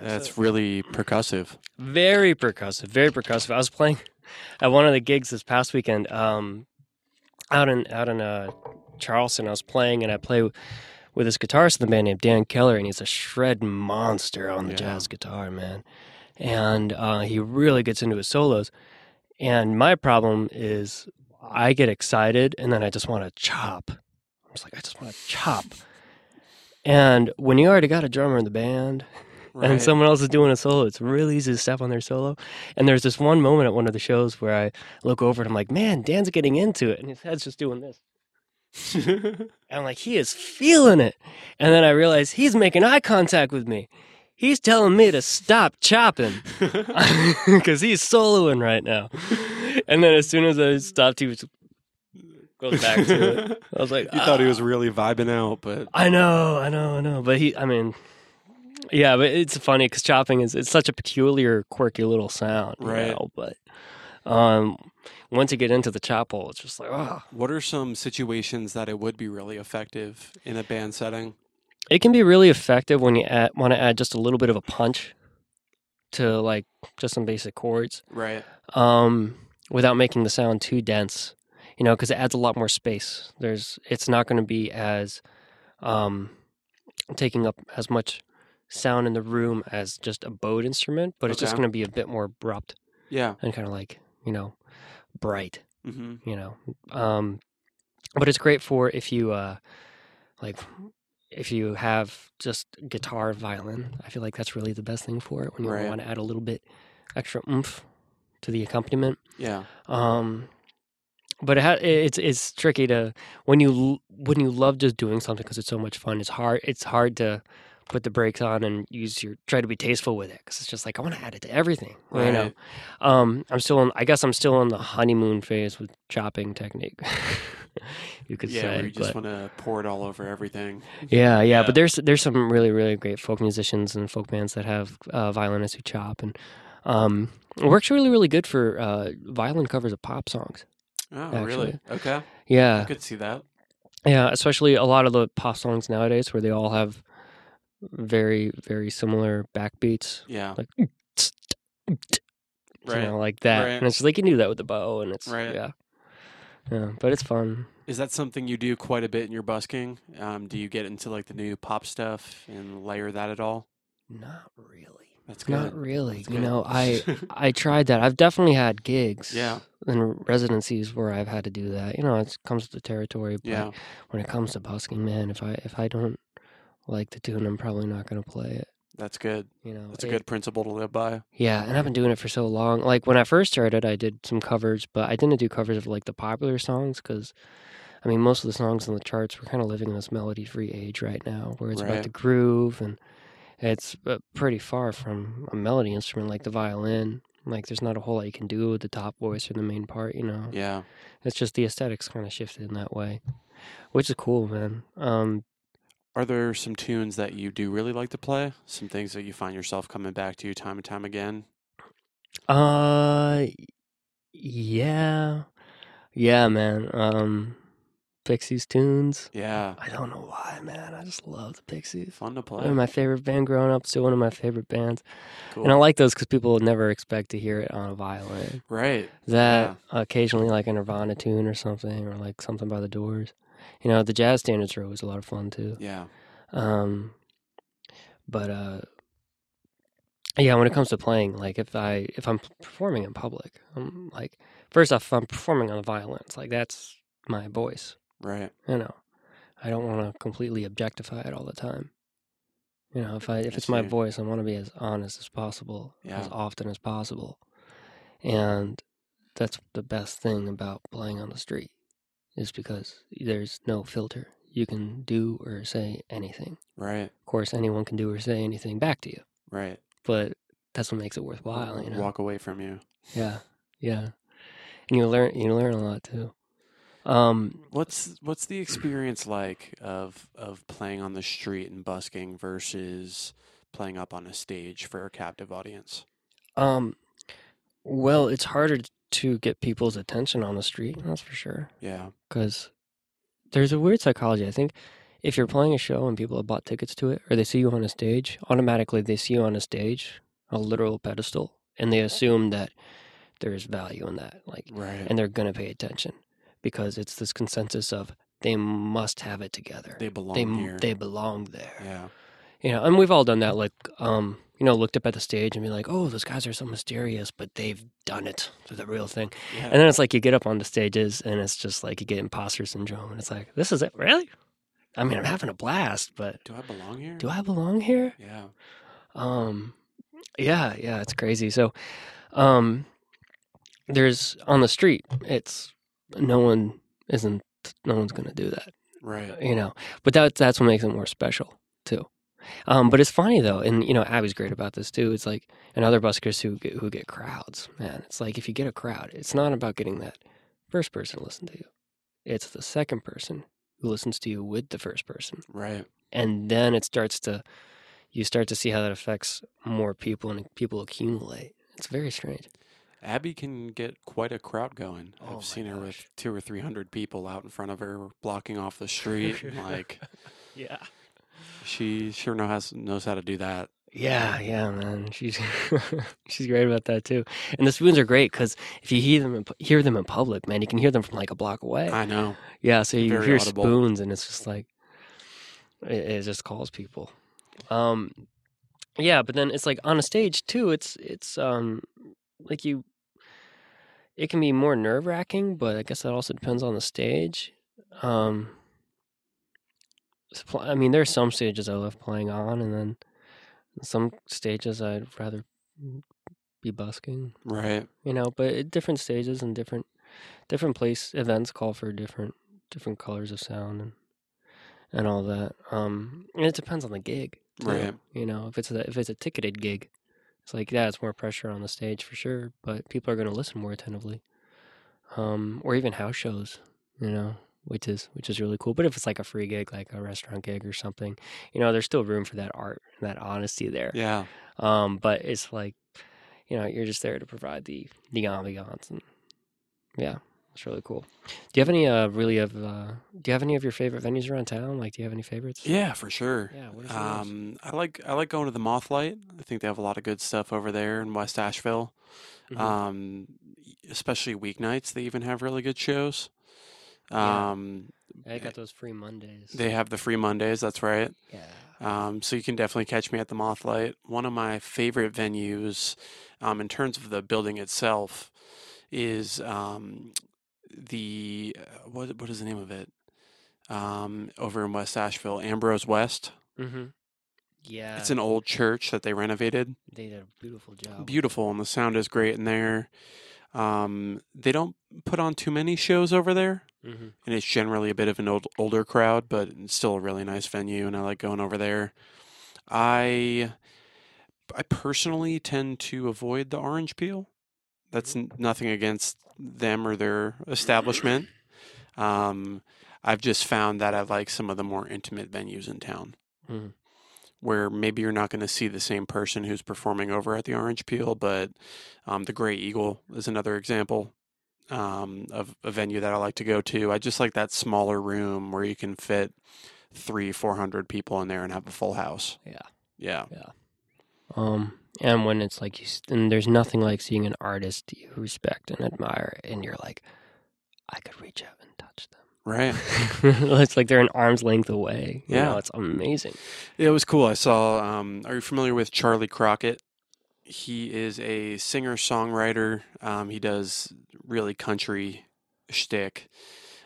That's so- really percussive. very percussive, very percussive. I was playing at one of the gigs this past weekend, um, out in out in uh, Charleston. I was playing, and I play with this guitarist in the band named Dan Keller, and he's a shred monster on the Yeah. jazz guitar, man. And uh, he really gets into his solos. And my problem is, I get excited, and then I just want to chop. I was like, I just want to chop. And when you already got a drummer in the band, Right. and someone else is doing a solo, it's really easy to step on their solo. And there's this one moment at one of the shows where I look over and I'm like, man, Dan's getting into it. And his head's just doing this. And I'm like, he is feeling it. And then I realize he's making eye contact with me. He's telling me to stop chopping because he's soloing right now. And then as soon as I stopped, he was, goes back to it. I was like, you thought he was "Ah." really vibing out, but I know, I know, I know. But he, I mean, yeah, but it's funny because chopping is it's such a peculiar, quirky little sound, you Right. know, but um, once you get into the chop hole, it's just like, oh, what are some situations that it would be really effective in a band setting? it can be really effective when you add, want to add just a little bit of a punch to like just some basic chords, Right. um, without making the sound too dense. You know, because it adds a lot more space. There's, it's not going to be as um, taking up as much sound in the room as just a bowed instrument, but it's just going to be a bit more abrupt Yeah. and kind of like you know bright. hmm You know, um, but it's great for if you uh, like if you have just guitar, violin. I feel like that's really the best thing for it when you Right. want to add a little bit extra oomph to the accompaniment. Yeah. Um, but it ha- it's it's tricky to when you when you love just doing something because it's so much fun. It's hard. It's hard to put the brakes on and use your try to be tasteful with it because it's just like I want to add it to everything. You know. Um, I'm still in. I guess I'm still in the honeymoon phase with chopping technique. you could Yeah, say. where you just want to pour it all over everything. yeah, yeah, Yeah. But there's there's some really really great folk musicians and folk bands that have uh, violinists who chop and. Um, it works really, really good for uh, violin covers of pop songs. Oh, Actually. really? Okay. I Yeah, could see that. yeah. Especially a lot of the pop songs nowadays, where they all have very, very similar backbeats, Yeah. like Right. you know, like that. Right. And it's like you can do that with the bow, and it's Right. yeah, yeah. But it's fun. Is that something you do quite a bit in your busking? Um, do you get into like the new pop stuff and layer that at all? Not really. That's good. Not really. That's you good. know, I I tried that. I've definitely had gigs. Yeah. And residencies where I've had to do that. You know, it comes with the territory. But yeah. when it comes to busking, man, if I if I don't like the tune, I'm probably not going to play it. That's good. You know, That's a it- good principle to live by. Yeah, and I've been doing it for so long. Like when I first started, I did some covers, but I didn't do covers of like the popular songs because, I mean, most of the songs on the charts we're kind of living in this melody-free age right now, where it's Right. about the groove, and it's uh, pretty far from a melody instrument like the violin. Like, there's not a whole lot you can do with the top voice or the main part. You know, Yeah. it's just the aesthetics kind of shifted in that way, which is cool, man. Um, Are there some tunes that you do really like to play? Some things that you find yourself coming back to you time and time again? Uh, yeah, yeah, man. Um, Pixies tunes. Yeah. I don't know why, man. I just love the Pixies. Fun to play. One of my favorite band growing up. Still one of my favorite bands, cool. and I like those because people would never expect to hear it on a violin. right. That occasionally, like a Nirvana tune or something, or like something by the Doors. You know, the jazz standards are always a lot of fun too. Yeah. Um, but uh, yeah, when it comes to playing, like if I if I'm performing in public, I'm like first off, if I'm performing on the violin, it's like that's my voice. Right. You know, I don't want to completely objectify it all the time. You know, if I if it's my voice, I want to be as honest as possible, as often as possible, and that's the best thing about playing on the street, is because there's no filter. You can do or say anything. Right. Of course, anyone can do or say anything back to you, Right. but that's what makes it worthwhile. You know, Walk away from you. yeah, yeah, and you learn you learn a lot too. Um, What's what's the experience like of of playing on the street and busking versus playing up on a stage for a captive audience? um, well, it's harder to get people's attention on the street. That's for sure. Yeah. because there's a weird psychology. I think if you're playing a show and people have bought tickets to it, or they see you on a stage, automatically they see you on a stage, a literal pedestal, and they assume that there is value in that, like, Right. and they're gonna pay attention because it's this consensus of they must have it together. they belong They here. they belong there. yeah. You know, and we've all done that. Like, um, you know, looked up at the stage and be like, "Oh, those guys are so mysterious," but they've done it. They're the real thing. Yeah. And then it's like you get up on the stages and it's just like you get imposter syndrome, and it's like, "This is it, really?" I mean, I'm having a blast, but Do I belong here? do I belong here? Yeah. Um, yeah, yeah, it's crazy. So, um, there's on the street. It's no one isn't. No one's gonna do that Right. you know but that that's what makes it more special too um but it's funny though and you know abby's great about this too. It's like and other buskers who get who get crowds man. It's like if you get a crowd it's not about getting that first person to listen to you. It's the second person who listens to you with the first person. Right. and then it starts to you start to see how that affects more people and people accumulate. It's very strange. Abby can get quite a crowd going. Oh I've seen her with two or three hundred people out in front of her, blocking off the street. like yeah she sure knows how, knows how to do that. Yeah, yeah, man. She's she's great about that too. And the spoons are great because if you hear them in, hear them in public, man, you can hear them from like a block away. I know. yeah, so you very hear audible. spoons, and it's just like it, it just calls people. Um, yeah, but then it's like on a stage too. It's it's um like you. It can be more nerve wracking, but I guess that also depends on the stage. Um, I mean, there's some stages I love playing on, and then some stages I'd rather be busking. Right. You know, but different stages and different different place events call for different different colors of sound and and all that. Um, and it depends on the gig, too, Right. You know, if it's a if it's a ticketed gig, it's like yeah, it's more pressure on the stage for sure, but people are going to listen more attentively. Um, or even house shows, you know, which is which is really cool. But if it's like a free gig, like a restaurant gig or something, you know, there's still room for that art and that honesty there. Yeah. Um, but it's like, you know, you're just there to provide the the ambiance, and yeah, it's really cool. Do you have any uh really of uh do you have any of your favorite venues around town? Like, do you have any favorites? Yeah, for sure. Yeah. What are? Um, I like I like going to the Mothlight. I think they have a lot of good stuff over there in West Asheville. Mhm. Um, especially weeknights, they even have really good shows. Yeah. Um, I got those free Mondays. they have the free Mondays. That's right. yeah. Um, so you can definitely catch me at the Mothlight. One of my favorite venues, um, in terms of the building itself, is um, the uh, what what is the name of it? Um, over in West Asheville, Ambrose West. Mm-hmm. Yeah. It's an old church that they renovated. They did a beautiful job. Beautiful, and the sound is great in there. Um, they don't put on too many shows over there, Mm-hmm. and it's generally a bit of an old, older crowd, but it's still a really nice venue, and I like going over there. I I personally tend to avoid the orange peel. That's n- nothing against them or their establishment. Um, I've just found that I like some of the more intimate venues in town, Mhm. where maybe you're not going to see the same person who's performing over at the Orange Peel, but um, the Grey Eagle is another example um, of a venue that I like to go to. I just like that smaller room where you can fit three, four hundred people in there and have a full house. Yeah. Yeah. Yeah. Um, and when it's like you, and there's nothing like seeing an artist you respect and admire, and you're like, I could reach out and touch them. Right. it's like they're an arm's length away. You Yeah. know, it's amazing. It was cool. I saw. Um, are you familiar with Charley Crockett? He is a singer songwriter. Um, he does really country shtick.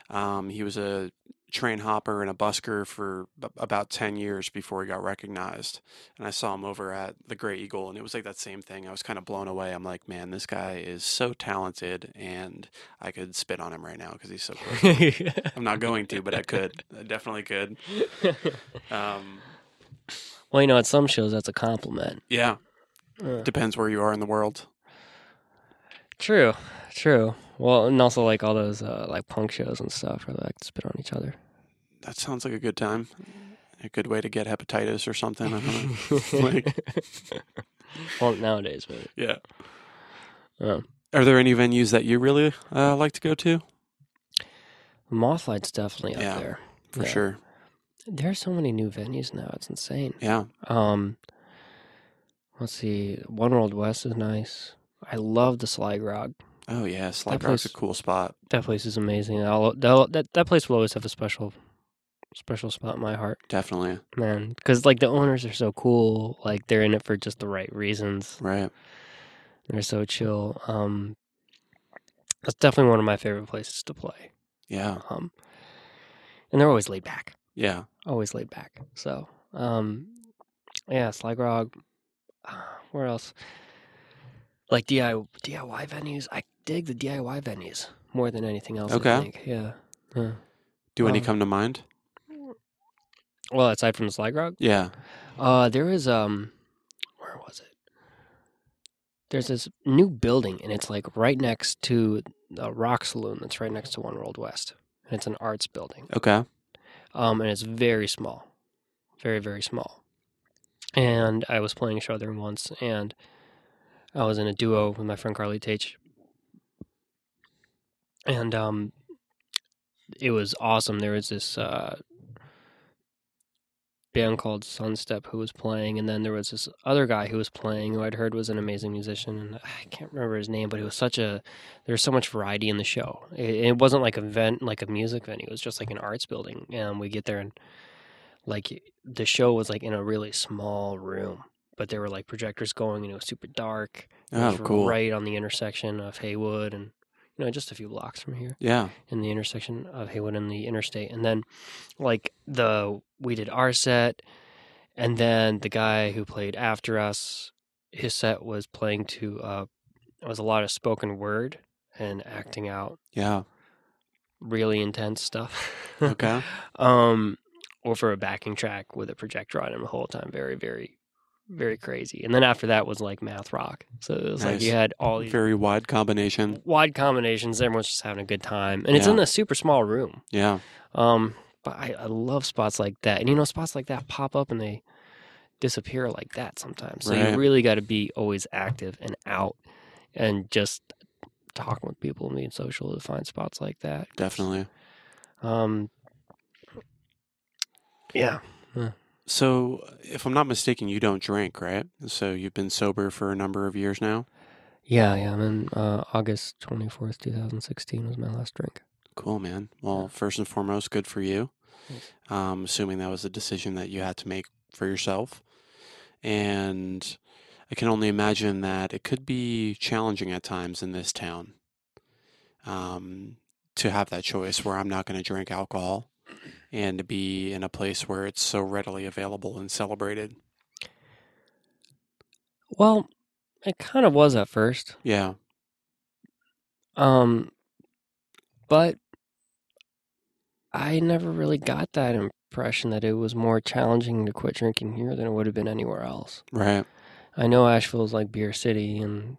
Um, he was a train hopper and a busker for b- about 10 years before he got recognized. And I saw him over at the Grey Eagle, and it was like that same thing. I was kind of blown away. I'm like, man, this guy is so talented, and I could spit on him right now because he's so close. I'm not going to, but I could. I definitely could. Um, well, you know, at some shows that's a compliment. yeah. Uh, Depends where you are in the world. true, true. Well, and also like all those uh, like punk shows and stuff where they like spit on each other. That sounds like a good time. A good way to get hepatitis or something. I don't know. Like- well, nowadays, but yeah. um, Are there any venues that you really uh, like to go to? Mothlight's definitely up Yeah, there For Yeah. sure. there are so many new venues now. It's insane. Yeah. Um, let's see. One World West is nice. I love the Sly Grog. Oh yeah, Sly Grog's a cool spot. That place is amazing. I'll, that that place will always have a special special spot in my heart, Definitely. man. Because like the owners are so cool. Like they're in it for just the right reasons. Right. They're so chill. Um, that's definitely one of my favorite places to play. Yeah. Um, and they're always laid back. Yeah. Always laid back. So, um, yeah, Sly Grog. Where else? Like DIY, DIY venues. I dig the DIY venues more than anything else. Okay. I think. Yeah. Yeah. Do any Um, come to mind? Well, aside from the Sly Grog, Yeah. uh, there is um, where was it? There's this new building, and it's like right next to the Rock Saloon. That's right next to One World West, and it's an arts building. Okay. um, and it's very small, very very small. And I was playing a show there once, and I was in a duo with my friend Carly Tate, and um, it was awesome. There was this uh, band called Sunstep who was playing, and then there was this other guy who was playing who I'd heard was an amazing musician, and I can't remember his name, but it was such a there was so much variety in the show. It, it wasn't like a vent, like a music venue. It was just like an arts building, and we get there and like the show was like in a really small room, but there were like projectors going, and it was super dark. Oh, cool. Right on the intersection of Haywood and you know just a few blocks from here Yeah. in the intersection of Haywood and the interstate. And then like the we did our set and then the guy who played after us, his set was playing to uh it was a lot of spoken word and acting out Yeah. really intense stuff. Okay. um or for a backing track with a projector on him the whole time. Very, very very crazy. And then after that was like math rock. So it was like you had all these Very wide combination. wide combinations. Everyone's just having a good time, and it's in a super small room. Yeah. Um, but I, I love spots like that, and you know, spots like that pop up and they disappear like that sometimes. So Right. you really got to be always active and out, and just talking with people and being social to find spots like that. Definitely. Um, yeah, So, if I'm not mistaken, you don't drink, right? So you've been sober for a number of years now. yeah, yeah. And then uh, August twenty fourth, two thousand sixteen, was my last drink. Cool, man. Well, first and foremost, good for you. Um, assuming that was a decision that you had to make for yourself. And I can only imagine that it could be challenging at times in this town um, to have that choice where I'm not going to drink alcohol and to be in a place where it's so readily available and celebrated. Well, it kind of was at first. Yeah. Um, but I never really got that impression that it was more challenging to quit drinking here than it would have been anywhere else. Right. I know Asheville's like beer city and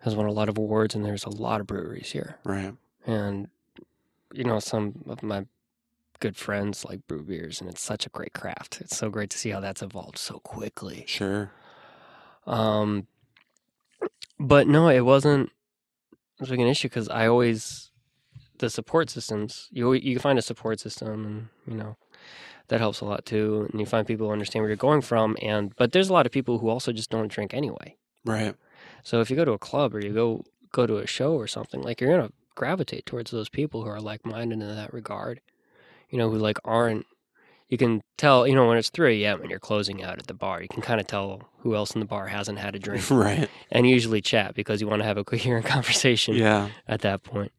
has won a lot of awards, and there's a lot of breweries here. Right. And you know, some of my good friends like brew beers, and it's such a great craft. It's so great to see how that's evolved so quickly. Sure. Um, but no, it wasn't as big an issue because I always the support systems. You you can find a support system, and you know that helps a lot too. And you find people who understand where you're going from. And but there's a lot of people who also just don't drink anyway. Right. So if you go to a club or you go go to a show or something, like you're gonna gravitate towards those people who are like minded in that regard. You know, who like aren't. You can tell, you know, when it's 3 a.m. and you're closing out at the bar, you can kind of tell who else in the bar hasn't had a drink right. and usually chat because you want to have a coherent conversation Yeah. at that point.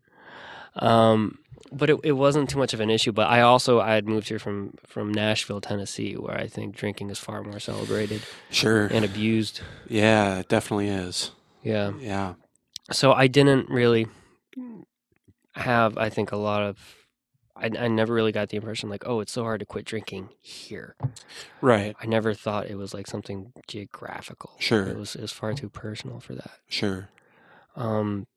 Um, but it, it wasn't too much of an issue. But I also I had moved here from from Nashville, Tennessee, where I think drinking is far more celebrated Sure. and abused. Yeah, it definitely is. Yeah. Yeah. So I didn't really have, I think, a lot of. I, I never really got the impression like, oh, it's so hard to quit drinking here. Right. I never thought it was like something geographical. Sure. It was it was far too personal for that. Sure. Um,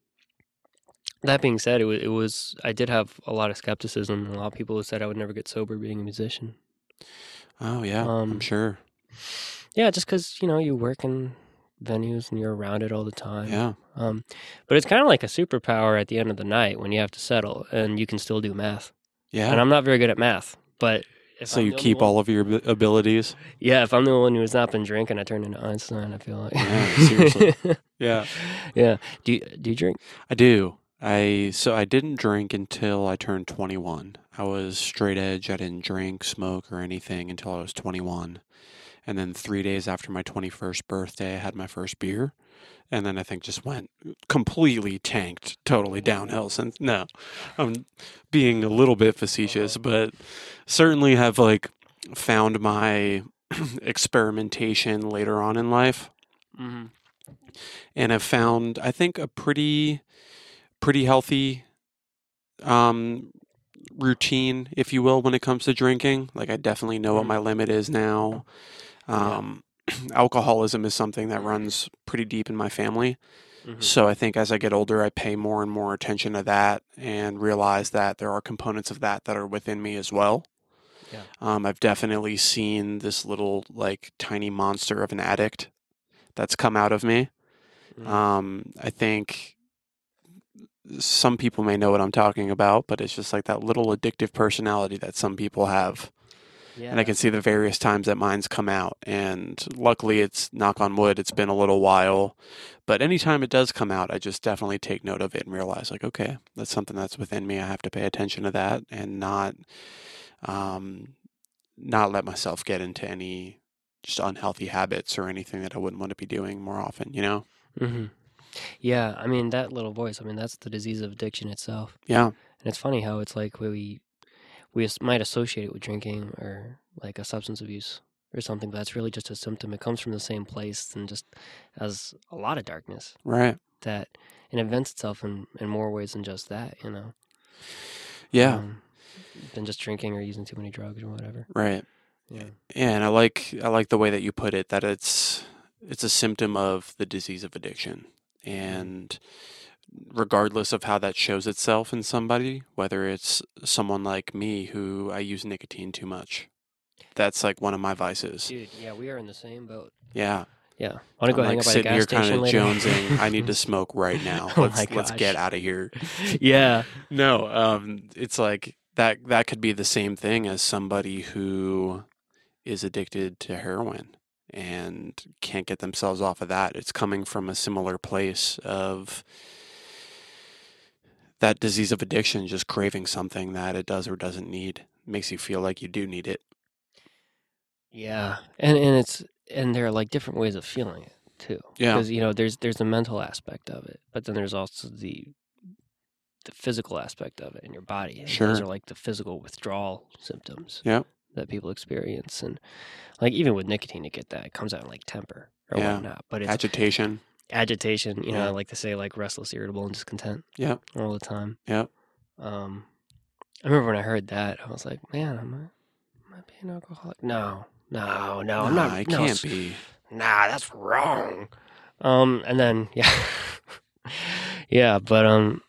that being said, it was, it was I did have a lot of skepticism. and A lot of people who said I would never get sober being a musician. Oh yeah. I'm Um, sure. Yeah, just because you know you work in venues and you're around it all the time. Yeah. Um, but it's kind of like a superpower at the end of the night when you have to settle and you can still do math. Yeah. And I'm not very good at math, but So I'm you keep one- all of your abilities. Yeah, if I'm the one who has not been drinking, I turn into Einstein. I feel like. Yeah, seriously. Yeah, yeah. Do you do you drink? I do. I so I didn't drink until I turned 21. I was straight edge. I didn't drink, smoke, or anything until I was 21. And then three days after my 21st birthday, I had my first beer. And then I think just went completely tanked, totally downhill since. No, I'm being a little bit facetious, but certainly have like found my experimentation later on in life Mm-hmm. and have found I think a pretty pretty healthy um routine if you will when it comes to drinking like I definitely know what my limit is now um alcoholism is something that runs pretty deep in my family Mm-hmm. so I think as I get older I pay more and more attention to that and realize that there are components of that that are within me as well Yeah. um, I've definitely seen this little like tiny monster of an addict that's come out of me Mhm. um, I think some people may know what I'm talking about, but it's just like that little addictive personality that some people have. Yeah. And I can see the various times that mine's come out. And luckily, it's knock on wood, it's been a little while. But anytime it does come out, I just definitely take note of it and realize, like, okay, that's something that's within me. I have to pay attention to that and not, um, not let myself get into any just unhealthy habits or anything that I wouldn't want to be doing more often, you know? hmm Yeah, I mean that little voice. I mean that's the disease of addiction itself. Yeah. And it's funny how it's like we we might associate it with drinking or like a substance abuse or something, but that's really just a symptom. It comes from the same place and just has a lot of darkness Right. that and it vents itself in, in more ways than just that, you know. Yeah. Um, than just drinking or using too many drugs or whatever. Right. Yeah. Yeah, and I like I like the way that you put it that it's it's a symptom of the disease of addiction. And regardless of how that shows itself in somebody, whether it's someone like me who I use nicotine too much. That's like one of my vices. Dude, yeah, we are in the same boat. Yeah. Yeah. I Want to go I'm hang like out by the sitting here station kind of later? jonesing. I need to smoke right now. Oh Let's let's get out of here. yeah. No, um, it's like that. That could be the same thing as somebody who is addicted to heroin and can't get themselves off of that. It's coming from a similar place of that disease of addiction, just craving something that it does or doesn't need. Makes you feel like you do need it. Yeah, and and it's and there are like different ways of feeling it too. Yeah. because you know there's there's the mental aspect of it, but then there's also the the physical aspect of it in your body. And Sure. those are like the physical withdrawal symptoms. Yeah, that people experience, and like even with nicotine, you get that it comes out in like temper or Yeah. whatnot. But it's Agitation. Agitation. You know, Yeah. I like to say like restless, irritable, and discontent Yeah, all the time. Yeah. Um, I remember when I heard that, I was like, man, am I, am I being alcoholic? No, no, no, I'm not. I no, can't be. Nah, that's wrong. Um, and then yeah, yeah, but um,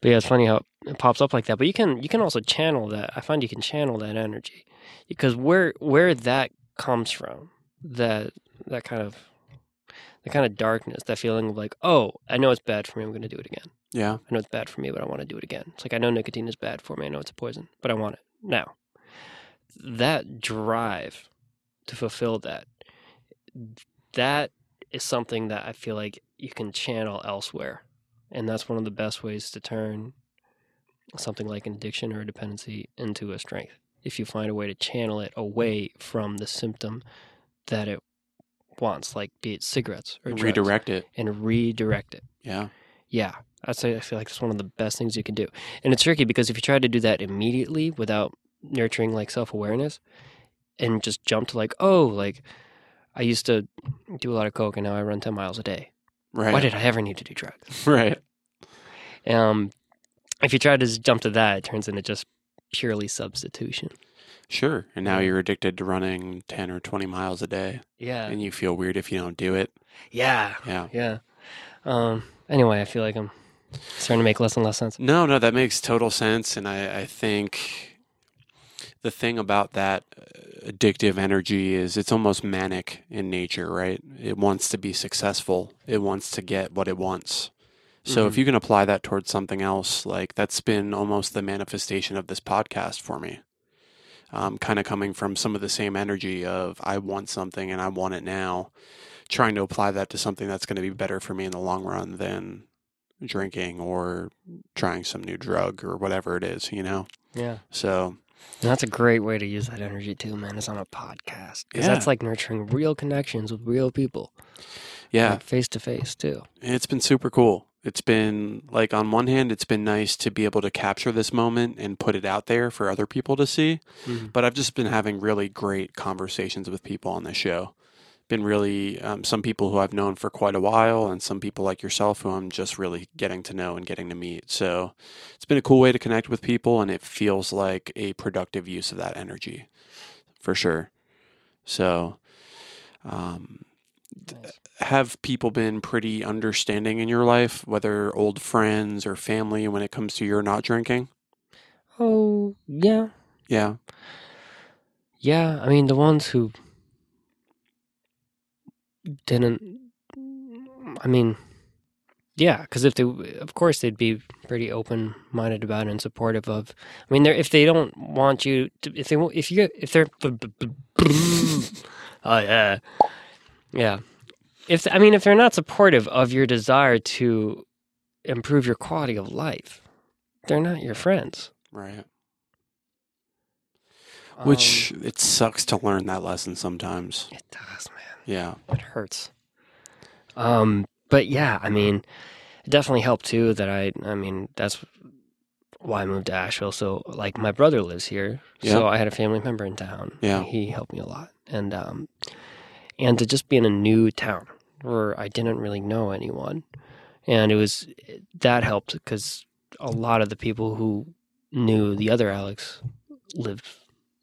but yeah, it's funny how it pops up like that. But you can you can also channel that. I find you can channel that energy because where where that comes from, that that kind of the kind of darkness, that feeling of like, oh, I know it's bad for me. I'm going to do it again. Yeah. I know it's bad for me, but I want to do it again. It's like I know nicotine is bad for me. I know it's a poison, but I want it now. That drive to fulfill that, that is something that I feel like you can channel elsewhere, and that's one of the best ways to turn something like an addiction or a dependency into a strength. If you find a way to channel it away from the symptom that it wants, like be it cigarettes or drugs, Redirect it. and redirect it. Yeah. Yeah, say I feel like it's one of the best things you can do, and it's tricky because if you try to do that immediately without nurturing like self awareness, and just jump to like, oh, like I used to do a lot of coke and now I run ten miles a day. Right. Why did I ever need to do drugs? right. Um, if you try to just jump to that, it turns into just purely substitution. Sure. And now you're addicted to running 10 or 20 miles a day Yeah, and you feel weird if you don't do it. yeah, Yeah. yeah. Um. Anyway, I feel like I'm starting to make less and less sense. No, no, that makes total sense. And I, I think the thing about that uh, addictive energy is it's almost manic in nature, right? It wants to be successful, it wants to get what it wants. So if Mhm. you can apply that towards something else, like that's been almost the manifestation of this podcast for me. Um, kind of coming from some of the same energy of I want something and I want it now, trying to apply that to something that's going to be better for me in the long run than drinking or trying some new drug or whatever it is, you know? Yeah. So, And that's a great way to use that energy too, man, is on a podcast. Because Yeah. that's like nurturing real connections with real people. yeah, Face to face too. it's been super cool. It's been like, on one hand, it's been nice to be able to capture this moment and put it out there for other people to see. but I've just been having really great conversations with people on this show. Been really um, some people who I've known for quite a while, and some people like yourself who I'm just really getting to know and getting to meet. So it's been a cool way to connect with people, and it feels like a productive use of that energy, for sure. So, um, Nice. Uh, have people been pretty understanding in your life, whether old friends or family, when it comes to your not drinking? Oh, yeah. Yeah, Yeah. I mean, the ones who didn't, I mean, yeah, because if they, of course, they'd be pretty open minded about it and supportive of. I mean, they're if they don't want you, to, if they won't- if you if they're, oh yeah, yeah. If I mean, if they're not supportive of your desire to improve your quality of life, they're not your friends. right. Um, Which it sucks to learn that lesson sometimes. it does, man. Yeah. It hurts. Um, but yeah, I mean, it definitely helped too that I, I mean, that's why I moved to Asheville. So, like, my brother lives here, so I had a family member in town. Yeah. he helped me a lot, and um, and to just be in a new town where I didn't really know anyone, and it was that helped because a lot of the people who knew the other Alex lived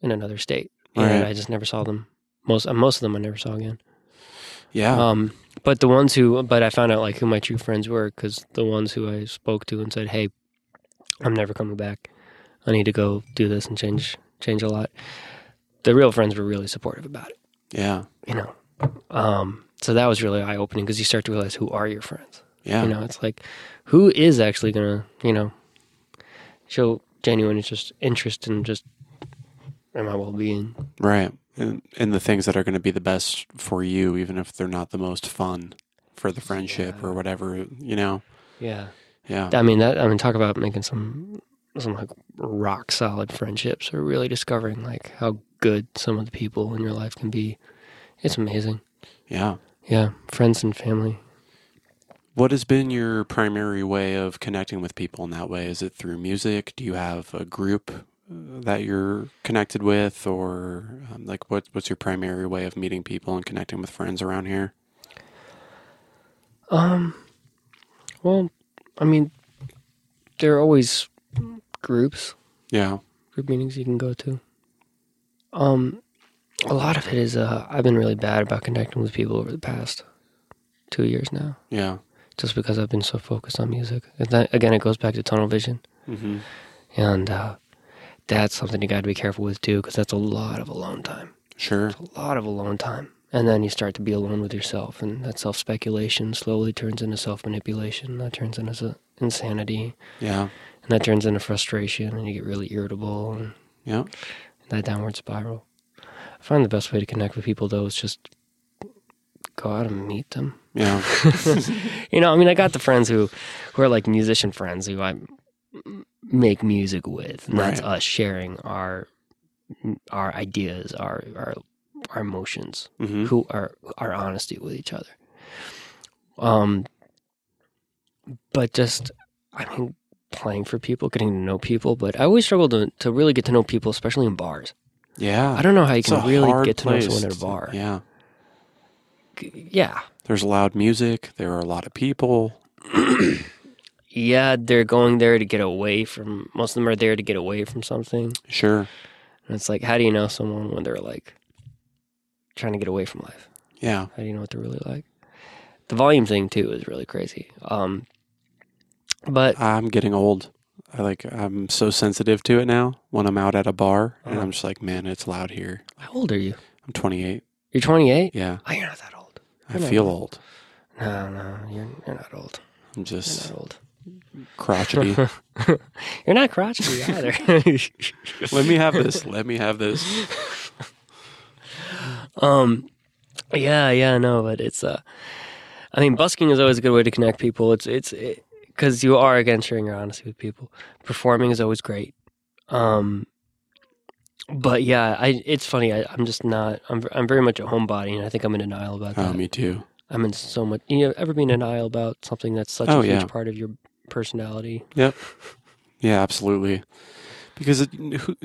in another state, and Right. I just never saw them. Most most of them I never saw again. Yeah. Um, but the ones who, but I found out like who my true friends were because the ones who I spoke to and said, "Hey, I'm never coming back. I need to go do this and change change a lot." The real friends were really supportive about it. yeah. You know, um, so that was really eye opening because you start to realize who are your friends. Yeah. You know, it's like who is actually gonna, you know, show genuine interest interest in just in my well being. Right. And, and the things that are going to be the best for you, even if they're not the most fun for the friendship Yeah. or whatever, you know? Yeah. Yeah. I mean that. I mean, talk about making some some like rock solid friendships, or really discovering like how good some of the people in your life can be. It's amazing. Yeah. Yeah, friends and family. What has been your primary way of connecting with people in that way? Is it through music? Do you have a group uh, that you're connected with, or um, like what what's your primary way of meeting people and connecting with friends around here? Um, well, I mean, there are always groups, Yeah, group meetings you can go to. Um, a lot of it is uh, I've been really bad about connecting with people over the past two years now, yeah, just because I've been so focused on music. And that, again, it goes back to tunnel vision. hmm And uh, that's something you got to be careful with too, because that's a lot of alone time. sure, It's a lot of alone time. And then you start to be alone with yourself, and that self speculation slowly turns into self manipulation. That turns into insanity, yeah, and that turns into frustration, and you get really irritable, and yeah, that downward spiral. I find the best way to connect with people, though, is just go out and meet them. yeah, you know, I mean, I got the friends who, who are like musician friends who I make music with, and that's us sharing our our ideas, our our our emotions, hmm who are our honesty with each other. Um, but just, I mean, playing for people, getting to know people. But I always struggle to to really get to know people, especially in bars. Yeah. I don't know how you It's can really get to know someone at a bar. Yeah, Yeah. there's loud music. There are a lot of people. yeah, they're going there to get away from. Most of them are there to get away from something. Sure, And it's like, how do you know someone when they're like trying to get away from life? yeah, How do you know what they're really like? The volume thing too is really crazy. Um, but I'm getting old. I like I'm so sensitive to it now when I'm out at a bar and Uh-huh. I'm just like, man, it's loud here. how old are you? I'm 28. You're 28. Yeah, Oh, you're not that old. I You're not feel old. No, no, you're you're not old. I'm You're just not old. crotchety. You're not crotchety either. Let me have this. Let me have this. um, yeah, yeah, no, but it's uh, I mean, busking is always a good way to connect people. It's it's because you are again sharing your honesty with people. Performing is always great. Um, but yeah, I it's funny. I, I'm just not. I'm I'm very much a homebody, and I think I'm in denial about Oh, that. me too. I'm in so much. You know, ever been in denial about something that's such Oh, a huge yeah. part of your personality? Yep. Yeah, absolutely. Because it,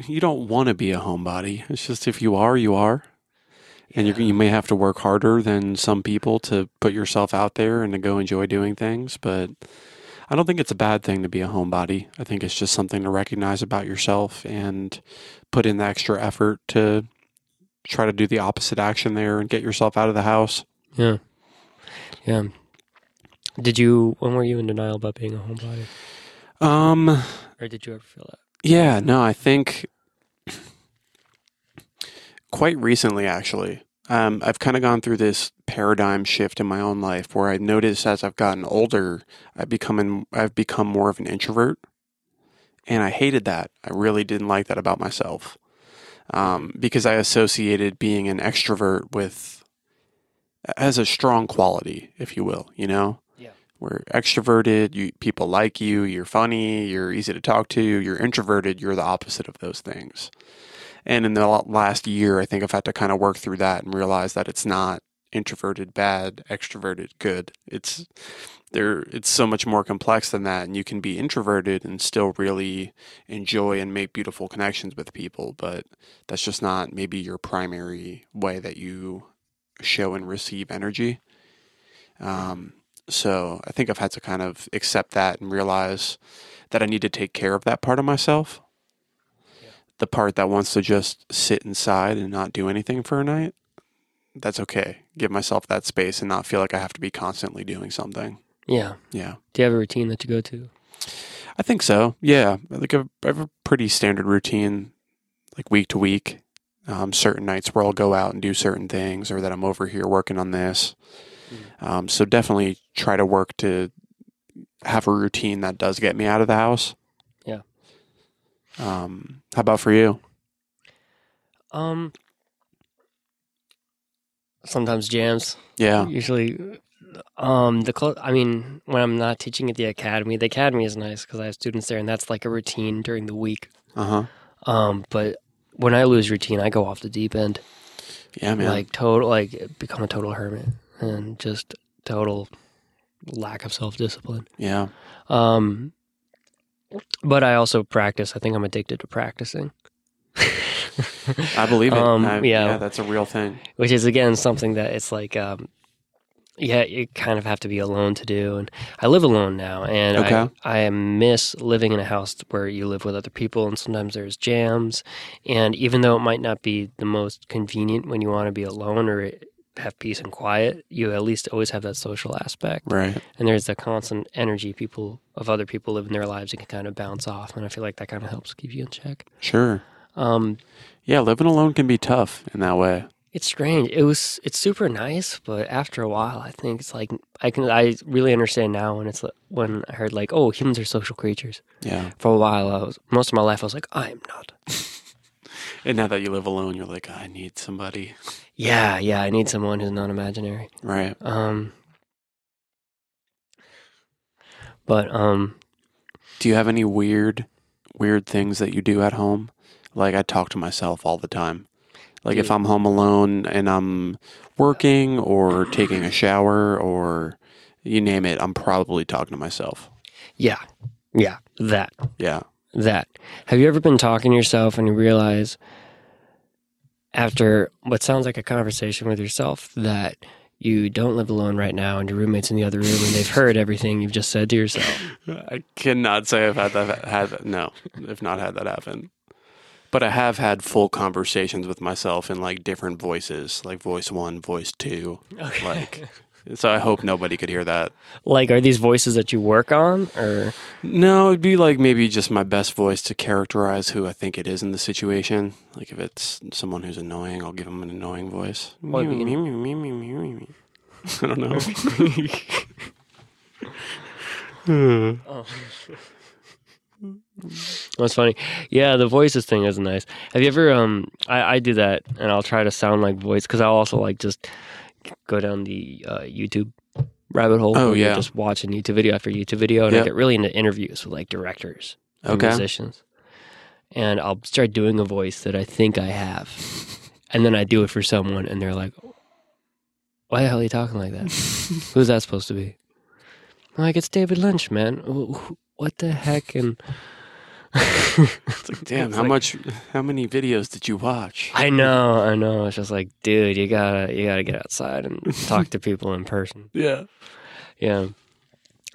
you don't want to be a homebody. It's just if you are, you are. And Yeah. you you may have to work harder than some people to put yourself out there and to go enjoy doing things. But I don't think it's a bad thing to be a homebody. I think it's just something to recognize about yourself and put in the extra effort to try to do the opposite action there and get yourself out of the house. Yeah, yeah. Did you? When were you in denial about being a homebody, Um, or did you ever feel that? Yeah, no, I think quite recently, actually. Um, I've kind of gone through this paradigm shift in my own life where I noticed as I've gotten older, I've become in, I've become more of an introvert, and I hated that. I really didn't like that about myself, um, because I associated being an extrovert with as a strong quality, if you will. You know, Yeah. we're extroverted. You people like you. You're funny. You're easy to talk to. You're introverted. You're the opposite of those things. And in the last year, I think I've had to kind of work through that and realize that it's not introverted bad, extroverted good. It's there. It's so much more complex than that, and you can be introverted and still really enjoy and make beautiful connections with people. But that's just not maybe your primary way that you show and receive energy. Um, so I think I've had to kind of accept that and realize that I need to take care of that part of myself. The part that wants to just sit inside and not do anything for a night. That's okay. Give myself that space and not feel like I have to be constantly doing something. Yeah. Yeah. Do you have a routine that you go to? I think so. Yeah. Like I have a pretty standard routine, like week to week. Um, certain nights where I'll go out and do certain things, or that I'm over here working on this. Um, so definitely try to work to have a routine that does get me out of the house. Um, how about for you? Um. Sometimes jams. Yeah. Usually, um, the clo- I mean, when I'm not teaching at the academy, the academy is nice because I have students there, and that's like a routine during the week. Uh huh. Um, but when I lose routine, I go off the deep end, Yeah, man. like total, like become a total hermit, and just total lack of self discipline. yeah. Um, but I also practice. I think I'm addicted to practicing. I believe it. Um, I- yeah. that's a real thing. which is again something that it's like um yeah you kind of have to be alone to do and i live alone now and Okay. I, I miss living in a house where you live with other people and sometimes there's jams and even though it might not be the most convenient when you want to be alone or have peace and quiet you at least always have that social aspect Right. and there's the constant energy people of other people live in their lives you can kind of bounce off and i feel like that kind of helps keep you in check Sure. um Yeah, living alone can be tough in that way. It's strange. It was. It's super nice, but after a while, I think it's like I can. I really understand now when it's li- when I heard like, oh, humans are social creatures. Yeah. For a while, I was most of my life I was like, I am not. And now that you live alone, you're like, I need somebody. Yeah, yeah. I need someone who's not imaginary. Right. Um. But um, Do you have any weird, weird things that you do at home? Like I talk to myself all the time. Like if I'm home alone and I'm working or taking a shower or you name it, I'm probably talking to myself. yeah, yeah. That Yeah. That. Have you ever been talking to yourself and you realize after what sounds like a conversation with yourself that you don't live alone right now and your roommate's in the other room and they've heard everything you've just said to yourself? I cannot say I've had that had no, I've not had that happen. But I have had full conversations with myself in like different voices, like voice one, voice two. Okay. Like so I hope nobody could hear that. like, are these voices that you work on, or No, it'd be like maybe just my best voice to characterize who I think it is in the situation. Like if it's someone who's annoying, I'll give them an annoying voice. What do you I don't know. Oh. That's funny. Yeah, the voices thing is nice. Have you ever? Um, I, I do that, and I'll try to sound like voice because I'll also like just go down the uh, YouTube rabbit hole. Oh, yeah. just watching YouTube video after YouTube video, and I get really into interviews with like directors and Okay. musicians, and I'll start doing a voice that I think I have, and then I do it for someone, and they're like, "Why the hell are you talking like that? Who's that supposed to be?" I'm like, "It's David Lynch, man. Wh- wh- What the heck?" And It's like, damn, It's how like- much, how many videos did you watch? I know, I know. It's just like, dude, you gotta, you gotta get outside and talk to people in person. yeah. Yeah.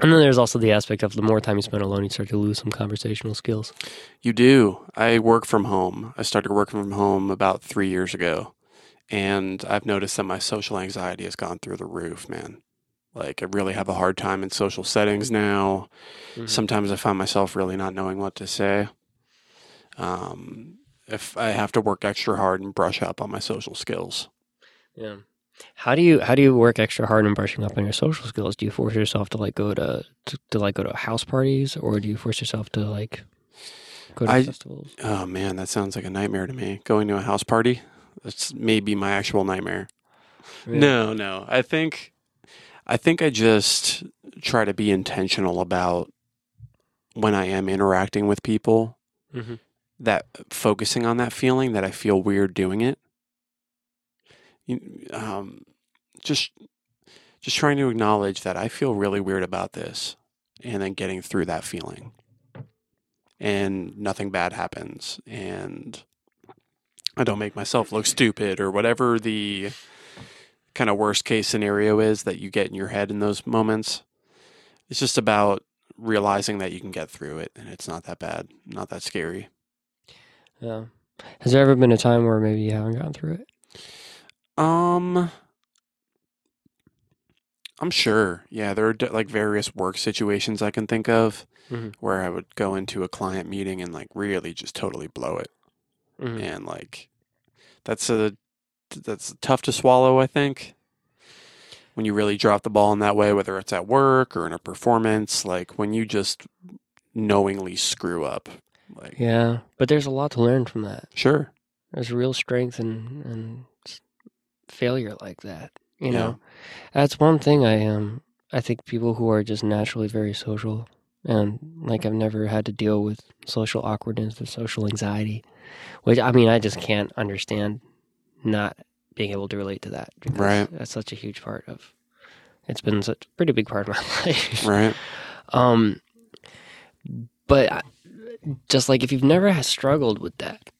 And then there's also the aspect of the more time you spend alone, you start to lose some conversational skills. You do. I work from home. I started working from home about three years ago. And I've noticed that my social anxiety has gone through the roof, man. Like, I really have a hard time in social settings now. Mhm. Sometimes I find myself really not knowing what to say. Um, if I have to work extra hard and brush up on my social skills. Yeah. How do you how do you work extra hard in brushing up on your social skills? Do you force yourself to like go to to, to like go to house parties, or do you force yourself to like go to I- festivals? Oh man, that sounds like a nightmare to me. Going to a house party? That's maybe my actual nightmare. No, no. I think I think I just try to be intentional about when I am interacting with people Mhm. that focusing on that feeling that I feel weird doing it. You- Um, just just trying to acknowledge that I feel really weird about this and then getting through that feeling. And nothing bad happens and I don't make myself look stupid or whatever the kind of worst case scenario is that you get in your head in those moments. It's just about realizing that you can get through it and it's not that bad, not that scary. Yeah. Has there ever been a time where maybe you haven't gone through it? Um I'm sure. Yeah, there are d- like various work situations I can think of Mhm. where I would go into a client meeting and like really just totally blow it. Mhm. and like that's a that's tough to swallow i think when you really drop the ball in that way whether it's at work or in a performance like when you just knowingly screw up like Yeah, but there's a lot to learn from that. sure There's real strength in in failure like that. You Yeah. know, that's one thing I um I think people who are just naturally very social and like I've never had to deal with social awkwardness or social anxiety, which I mean I just can't understand not being able to relate to that. Right. That's such a huge part of. It's been such a pretty big part of my life. right Um, but just like if you've never has struggled with that,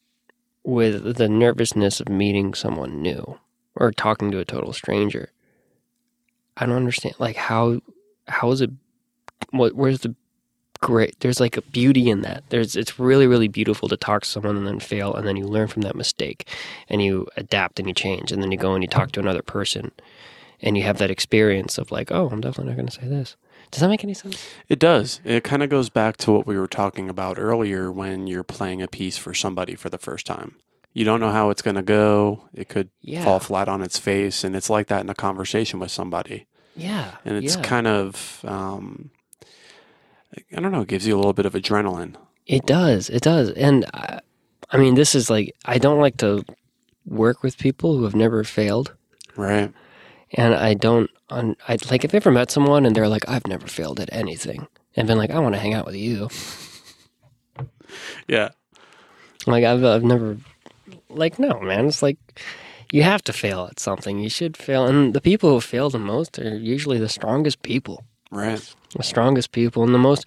with the nervousness of meeting someone new or talking to a total stranger, I don't understand. Like how how is it? What where's the great? There's like a beauty in that. There's it's really really beautiful to talk to someone and then fail and then you learn from that mistake and you adapt and you change and then you go and you talk to another person and you have that experience of like oh I'm definitely not going to say this. Does that make any sense? it does it kind of goes back to what we were talking about earlier when you're playing a piece for somebody for the first time you don't know how it's going to go it could Yeah. fall flat on its face and it's like that in a conversation with somebody Yeah. and it's yeah. kind of um, I don't know, it gives you a little bit of adrenaline. It does. It does. And I, I mean, this is like I don't like to work with people who have never failed, Right. and I don't. I like if I ever met someone and they're like, "I've never failed at anything," and been like, "I want to hang out with you." Yeah. Like I've I've never like no man. It's like you have to fail at something. You should fail, and the people who fail the most are usually the strongest people. Right. the strongest people and the most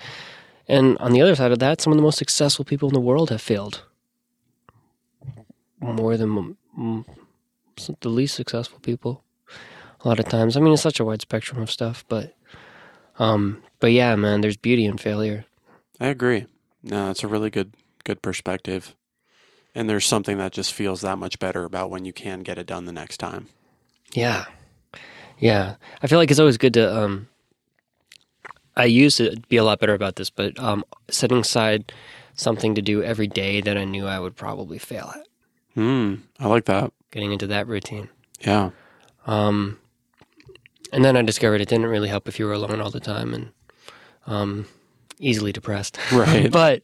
and on the other side of that some of the most successful people in the world have failed more than mm, the least successful people a lot of times i mean it's such a wide spectrum of stuff but um but yeah man there's beauty in failure I agree. No, it's a really good good perspective. And there's something that just feels that much better about when you can get it done the next time. yeah yeah i feel like it's always good to um i used to be a lot better about this but um setting aside something to do every day that i knew i would probably fail at Hmm. I like that. getting into that routine Yeah. Um, and then I discovered it didn't really help if you were alone all the time, and um, easily depressed. Right. but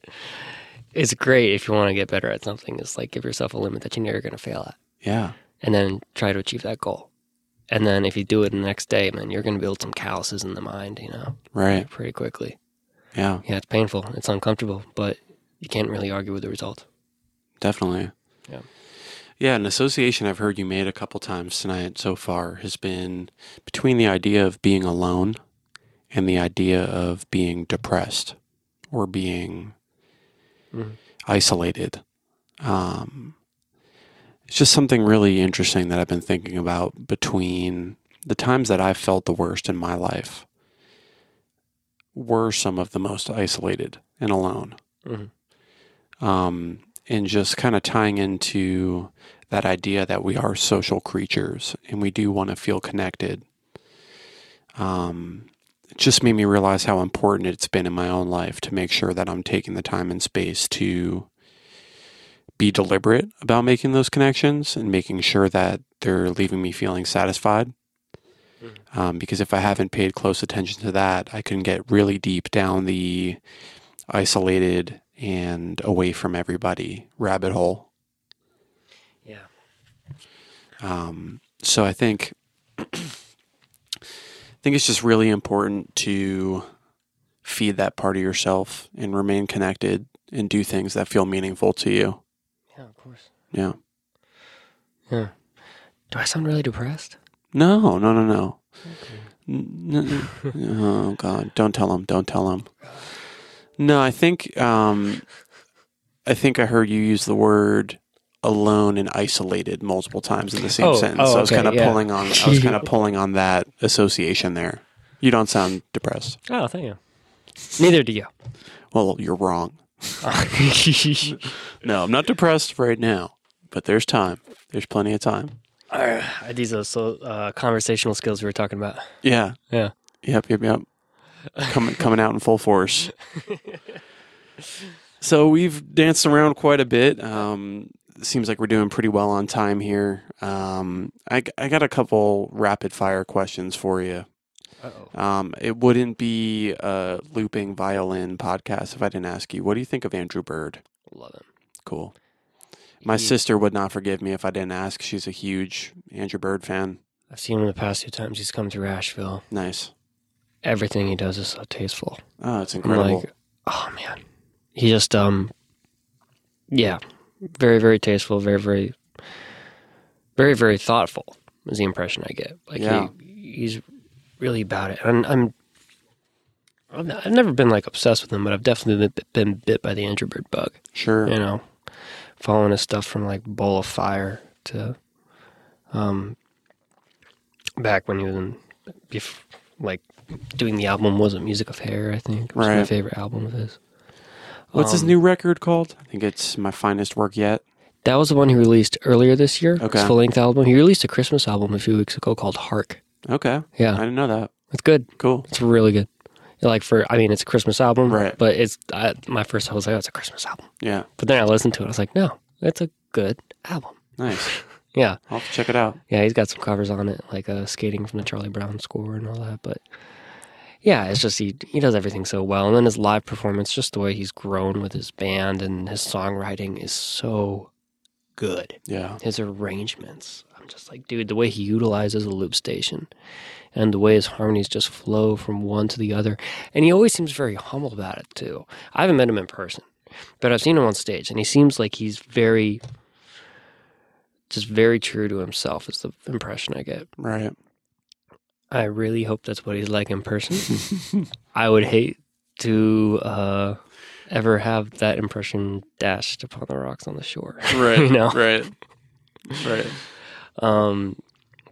it's great if you want to get better at something. It's like give yourself a limit that you know you're going to fail at, Yeah. and then try to achieve that goal. And then if you do it the next day, man, you're going to build some calluses in the mind, you know, Right. pretty quickly. Yeah. Yeah, it's painful, it's uncomfortable, but you can't really argue with the result. Definitely. Yeah. Yeah, an association I've heard you made a couple times tonight so far has been between the idea of being alone and the idea of being depressed or being Mhm. isolated. Um, it's just something really interesting that I've been thinking about between the times that I've felt the worst in my life were some of the most isolated and alone Mhm. um, and just kind of tying into that idea that we are social creatures and we do want to feel connected. Um, it just made me realize how important it's been in my own life to make sure that I'm taking the time and space to be deliberate about making those connections and making sure that they're leaving me feeling satisfied. Um, because if I haven't paid close attention to that, I can get really deep down the isolated and away from everybody rabbit hole. Yeah. Um, so I think I think it's just really important to feed that part of yourself and remain connected and do things that feel meaningful to you. Yeah, course. Yeah. Yeah. Do I sound really depressed? No, no, no, no. N- n- oh God! Don't tell him. Don't tell him. No, I think um, I think I heard you use the word alone and isolated multiple times in the same Oh, sentence. oh, so I was okay, kind of yeah. pulling on. I was kind of pulling on that association there. You don't sound depressed. Oh, thank you. Neither do you. Well, you're wrong. No, I'm not depressed right now, but there's time. There's plenty of time. Uh, these are so uh, conversational skills we were talking about. Yeah. Yeah. Yep. Yep. Yep. Coming coming out in full force. So we've danced around quite a bit. Um, seems like we're doing pretty well on time here. Um, I, I got a couple rapid fire questions for you. Um, it wouldn't be a looping violin podcast if I didn't ask you. What do you think of Andrew Bird? Love him. Cool. My He- sister would not forgive me if I didn't ask. She's a huge Andrew Bird fan. I've seen him the past two times he's come through Asheville. Nice. Everything he does is so tasteful. Oh, it's incredible. like, oh man, he just um, yeah, very very tasteful, very very, very very thoughtful is the impression I get. Like Yeah. he, he's really about it, and I'm. I've never been like obsessed with him, but I've definitely been, been bit by the Andrew Bird bug. sure. You know, following his stuff from like Bowl of Fire to, um, back when he was in, like doing the album wasn't Music of Hair, I think. It was my favorite album of his. What's his Um, new record called? I think it's My Finest Work Yet. That was the one he released earlier this year. Okay. His full length album. He released a Christmas album a few weeks ago called Hark. Okay. Yeah. I didn't know that. it's good. Cool. It's really good. Like for, I mean, it's a Christmas album, Right. But it's I, my first. I was like, oh, it's a Christmas album. Yeah. But then I listened to it. I was like, no, it's a good album. Nice. Yeah, I'll have to check it out. yeah. He's got some covers on it, like uh, skating from the Charlie Brown score and all that. But yeah, it's just he he does everything so well, and then his live performance, just the way he's grown with his band and his songwriting is so good. Yeah. his arrangements. Just like, dude, the way he utilizes a loop station and the way his harmonies just flow from one to the other. And he always seems very humble about it, too. I haven't met him in person, but I've seen him on stage, and he seems like he's very, just very true to himself, is the impression I get. Right. I really hope that's what he's like in person. I would hate to uh, ever have that impression dashed upon the rocks on the shore. right. You know? Right. Right. Um,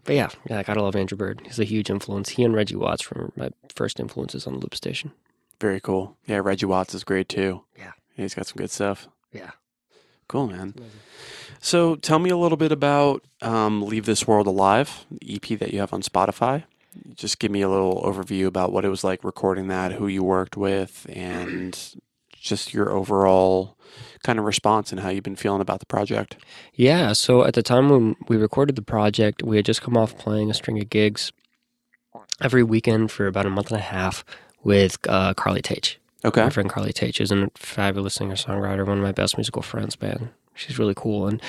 but yeah, yeah, I gotta love Andrew Bird. He's a huge influence. He and Reggie Watts were my first influences on the Loop Station. Very cool. Yeah, Reggie Watts is great too. Yeah. He's got some good stuff. Yeah. Cool, man. So tell me a little bit about um, Leave This World Alive, the EP that you have on Spotify. Just give me a little overview about what it was like recording that, who you worked with, and just your overall kind of response and how you've been feeling about the project. Yeah. So at the time when we recorded the project, we had just come off playing a string of gigs every weekend for about a month and a half with uh, Carly Tate. Okay. My friend Carly Tate is a fabulous singer songwriter, one of my best musical friends, man. She's really cool. And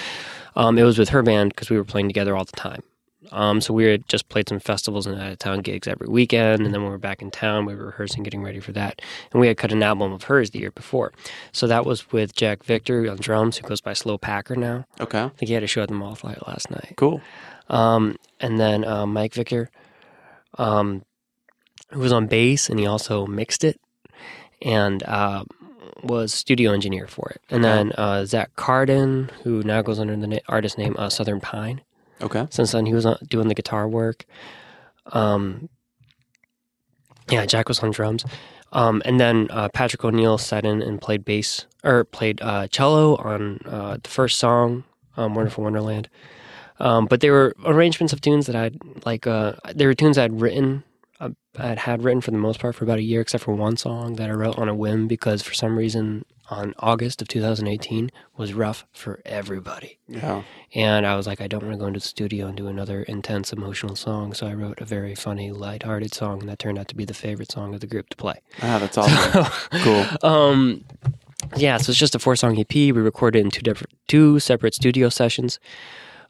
um, it was with her band because we were playing together all the time. Um, so we had just played some festivals and out of town gigs every weekend. And then when we were back in town, we were rehearsing, getting ready for that. And we had cut an album of hers the year before. So that was with Jack Victor on drums, who goes by Slow Packer now. Okay. I think he had a show at the Mothlight last night. Cool. Um, and then uh, Mike Victor, um, who was on bass and he also mixed it and uh, was studio engineer for it. And then uh, Zach Carden, who now goes under the na- artist name uh, Southern Pine. Okay. Since then, he was doing the guitar work. Um, yeah, Jack was on drums. Um, and then uh, Patrick O'Neill sat in and played bass or played uh, cello on uh, the first song, um, "Wonderful Wonderland." Um, but they were arrangements of tunes that I'd like. Uh, they were tunes I'd written. I'd had written for the most part for about a year, except for one song that I wrote on a whim because for some reason on August of 2018 was rough for everybody. Yeah. And I was like, I don't want to go into the studio and do another intense emotional song. So I wrote a very funny, lighthearted song, and that turned out to be the favorite song of the group to play. Ah, that's awesome. Cool. Um, yeah, so it's just a four song EP. We recorded in two different, two separate studio sessions.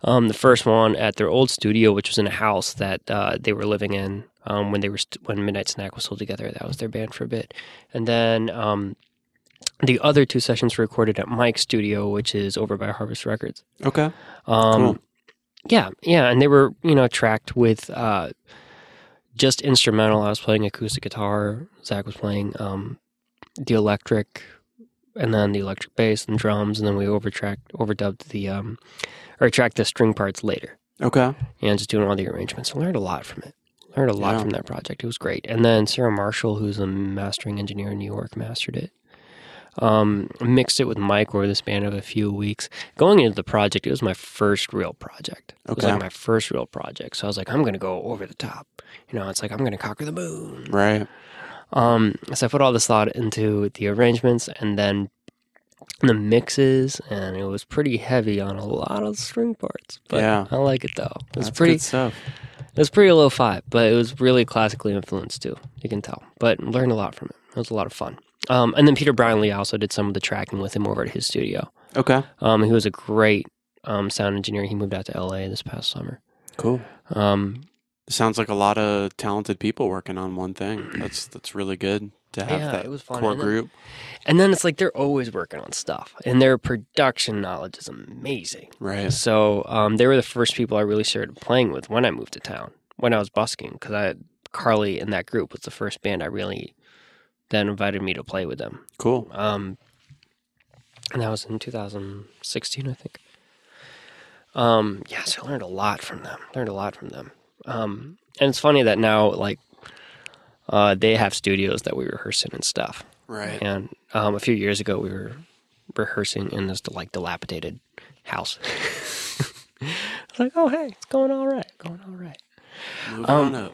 Um, the first one at their old studio, which was in a house that uh, they were living in um, when they were st- when Midnight Snack was still together. That was their band for a bit, and then um, the other two sessions were recorded at Mike's studio, which is over by Harvest Records. Okay. Um, Cool. Yeah, yeah, and they were you know tracked with uh, just instrumental. I was playing acoustic guitar. Zach was playing um, the electric, and then the electric bass and drums, and then we overtracked, overdubbed the um, or tracked the string parts later, Okay. and just doing all the arrangements. I learned a lot from it. Learned a lot Yeah. from that project. It was great. And then Sarah Marshall, who's a mastering engineer in New York, mastered it. Um, mixed it with Mike over the span of a few weeks. Going into the project, it was my first real project. It was like my first real project. So I was like, I'm going to go over the top. You know, it's like I'm going to conquer the moon. Right. Um, so I put all this thought into the arrangements and then the mixes, and it was pretty heavy on a lot of string parts. But Yeah. I like it though. It was That's pretty. good stuff. It was pretty low fi, but it was really classically influenced too. You can tell, but learned a lot from it. It was a lot of fun. Um, and then Peter Brownlee also did some of the tracking with him over at his studio. Okay. Um, he was a great um, sound engineer. He moved out to LA this past summer. Cool. Um, Sounds like a lot of talented people working on one thing. That's that's really good to have Yeah, that it was fun. core And then- group. and then it's like they're always working on stuff, and their production knowledge is amazing. Right. So um, they were the first people I really started playing with when I moved to town, when I was busking, because I Carly in that group was the first band I really then invited me to play with them. Cool. Um, and that was in 2016, I think. Um, yeah, so I learned a lot from them. Learned a lot from them. Um, and it's funny that now, like, uh, they have studios that we rehearse in and stuff. Right. And um, a few years ago, we were rehearsing in this like dilapidated house. it's like, oh hey, it's going all right, going all right. Moving um, on up.